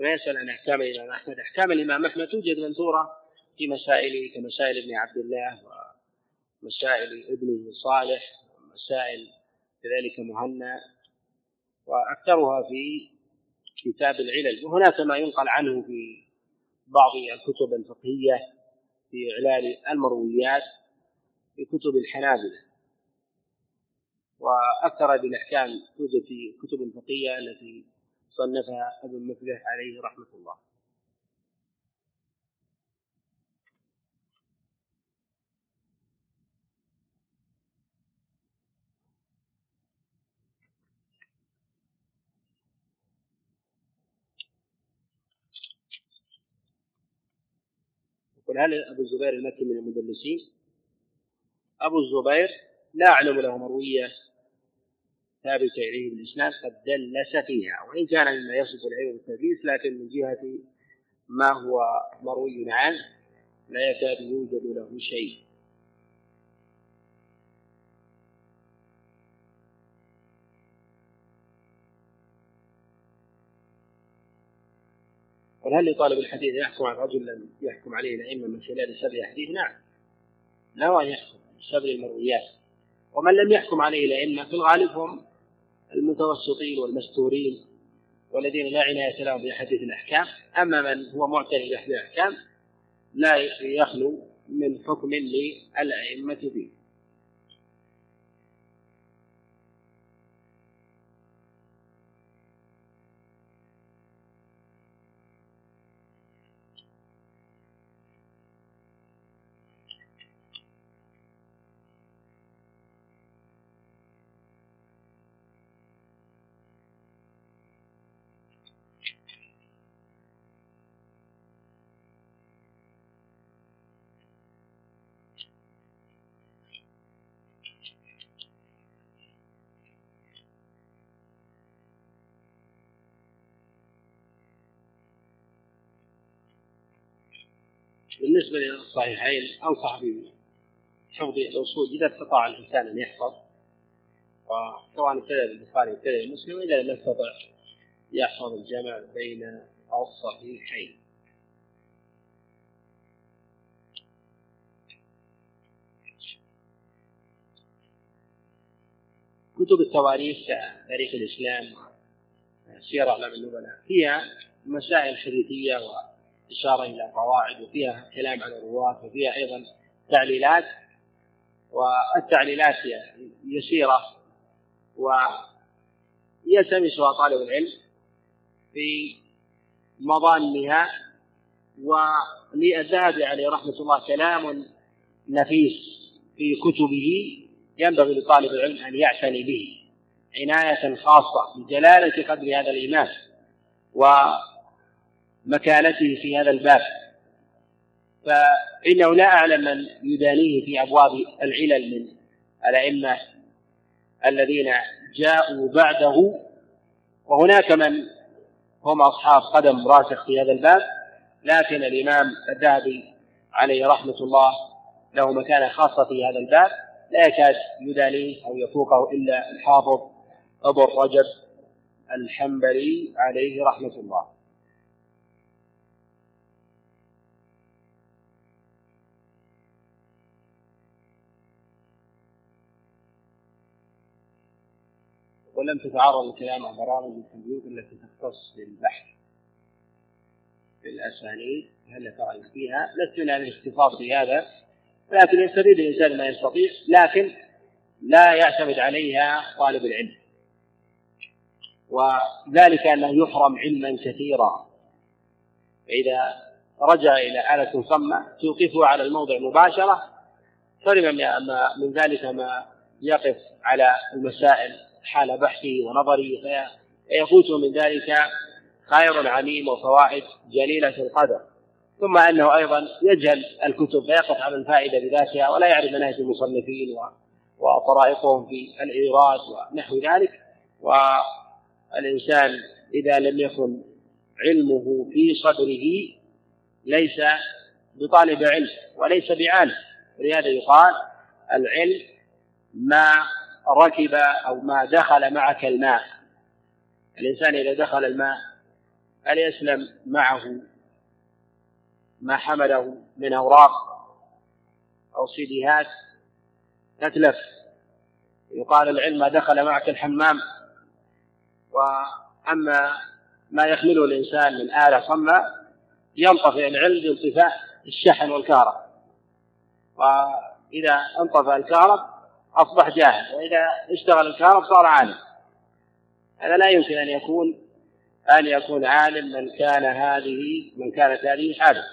ويسأل عن أحكام الإمام أحمد؟ أحكام الإمام أحمد توجد منثورة في مسائله كمسائل ابن عبد الله مسائل ابنه صالح مسائل كذلك مهنا وأكثرها في كتاب العلل. وهناك ما ينقل عنه في بعض الكتب الفقهية في إعلال المرويات في كتب الحنابلة. وأكثر الأحكام توجد في كتب الفقهية التي صنفها ابن مفلح عليه رحمة الله يقول هل أبو الزبير المكي من المدلسين؟ أبو الزبير لا أعلم له مروية ثابتة إليه بالإسناد قد دلس فيها وإن كان مما يصف العلم بالتدليس لكن من جهة ما هو مروي عنه لا يكاد يوجد له شيء. هل لطالب الحديث يحكم على رجل لم يحكم عليه الأئمة من خلال سبع حديث؟ نعم. له أن يحكم سبع المرويات. ومن لم يحكم عليه الأئمة في الغالب هم المتوسطين والمستورين والذين لا عناية لهم بأحاديث الأحكام. أما من هو معتني بأحاديث الأحكام لا يخلو من حكم للأئمة فيه. بالنسبة للصحيحين أنصح بحفظ الأصول إذا استطاع الإنسان أن يحفظ. وسواء ابتدى البخاري ابتدى مسلم وإذا لم يستطع يحفظ الجمع بين الصحيحين. كتب التواريخ تاريخ الإسلام سير أعلام النبلاء فيها مسائل حديثية إشارة إلى قواعد وفيها كلام عن الرواة وفيها أيضا تعليلات والتعليلات يسيرة ويلتمسها طالب العلم في مظانها وللذهبي عليه رحمة الله كلام نفيس في كتبه ينبغي لطالب العلم أن يعتني به عناية خاصة بجلالة قدر هذا الإمام. و مكانته في هذا الباب. فإنه لا أعلم من يدانيه في أبواب العلل من الأئمة الذين جاءوا بعده. وهناك من هم أصحاب قدم راسخ في هذا الباب لكن الإمام الذهبي عليه رحمة الله له مكانة خاصة في هذا الباب. لا يكاد يدانيه أو يفوقه إلا الحافظ أبو الرجب الحنبلي عليه رحمة الله. ولم تتعرض الكلام عن برامج الكمبيوتر التي تختص بالبحث في الأسانيد هل ترى فيها؟ لست من الاختصاص في هذا لكن يستفيد الإنسان ما يستطيع لكن لا يعتمد عليها طالب العلم. وذلك أنه يحرم علما كثيرا. فإذا رجع إلى آلة صمة توقفه على الموضع مباشرة حرم من ذلك ما يقف على المسائل حال بحثه ونظره فيفوته من ذلك خير عميم وفوائد جليلة القدر. ثم أنه أيضا يجهل الكتب فيقف على الفائدة بذاتها ولا يعرف مناهج المصنفين وطرائقهم في الإيراد ونحو ذلك. والإنسان إذا لم يكن علمه في صدره ليس بطالب علم وليس بعالم. ولهذا يقال العلم ما ركب أو ما دخل معك الماء. الإنسان إذا دخل الماء هل يسلم معه ما حمله من أوراق أو سيديهات تتلف. يقال العلم ما دخل معك الحمام. وأما ما يحمله الإنسان من آلة صماء ينطفئ العلم بانطفاء الشحن والكهرباء. وإذا انطفأ الكهرب أصبح جاهل. وإذا اشتغل الكهرب صار عالم. هذا لا يمكن أن يكون أن يكون عالم من كان هذه من كانت هذه حاله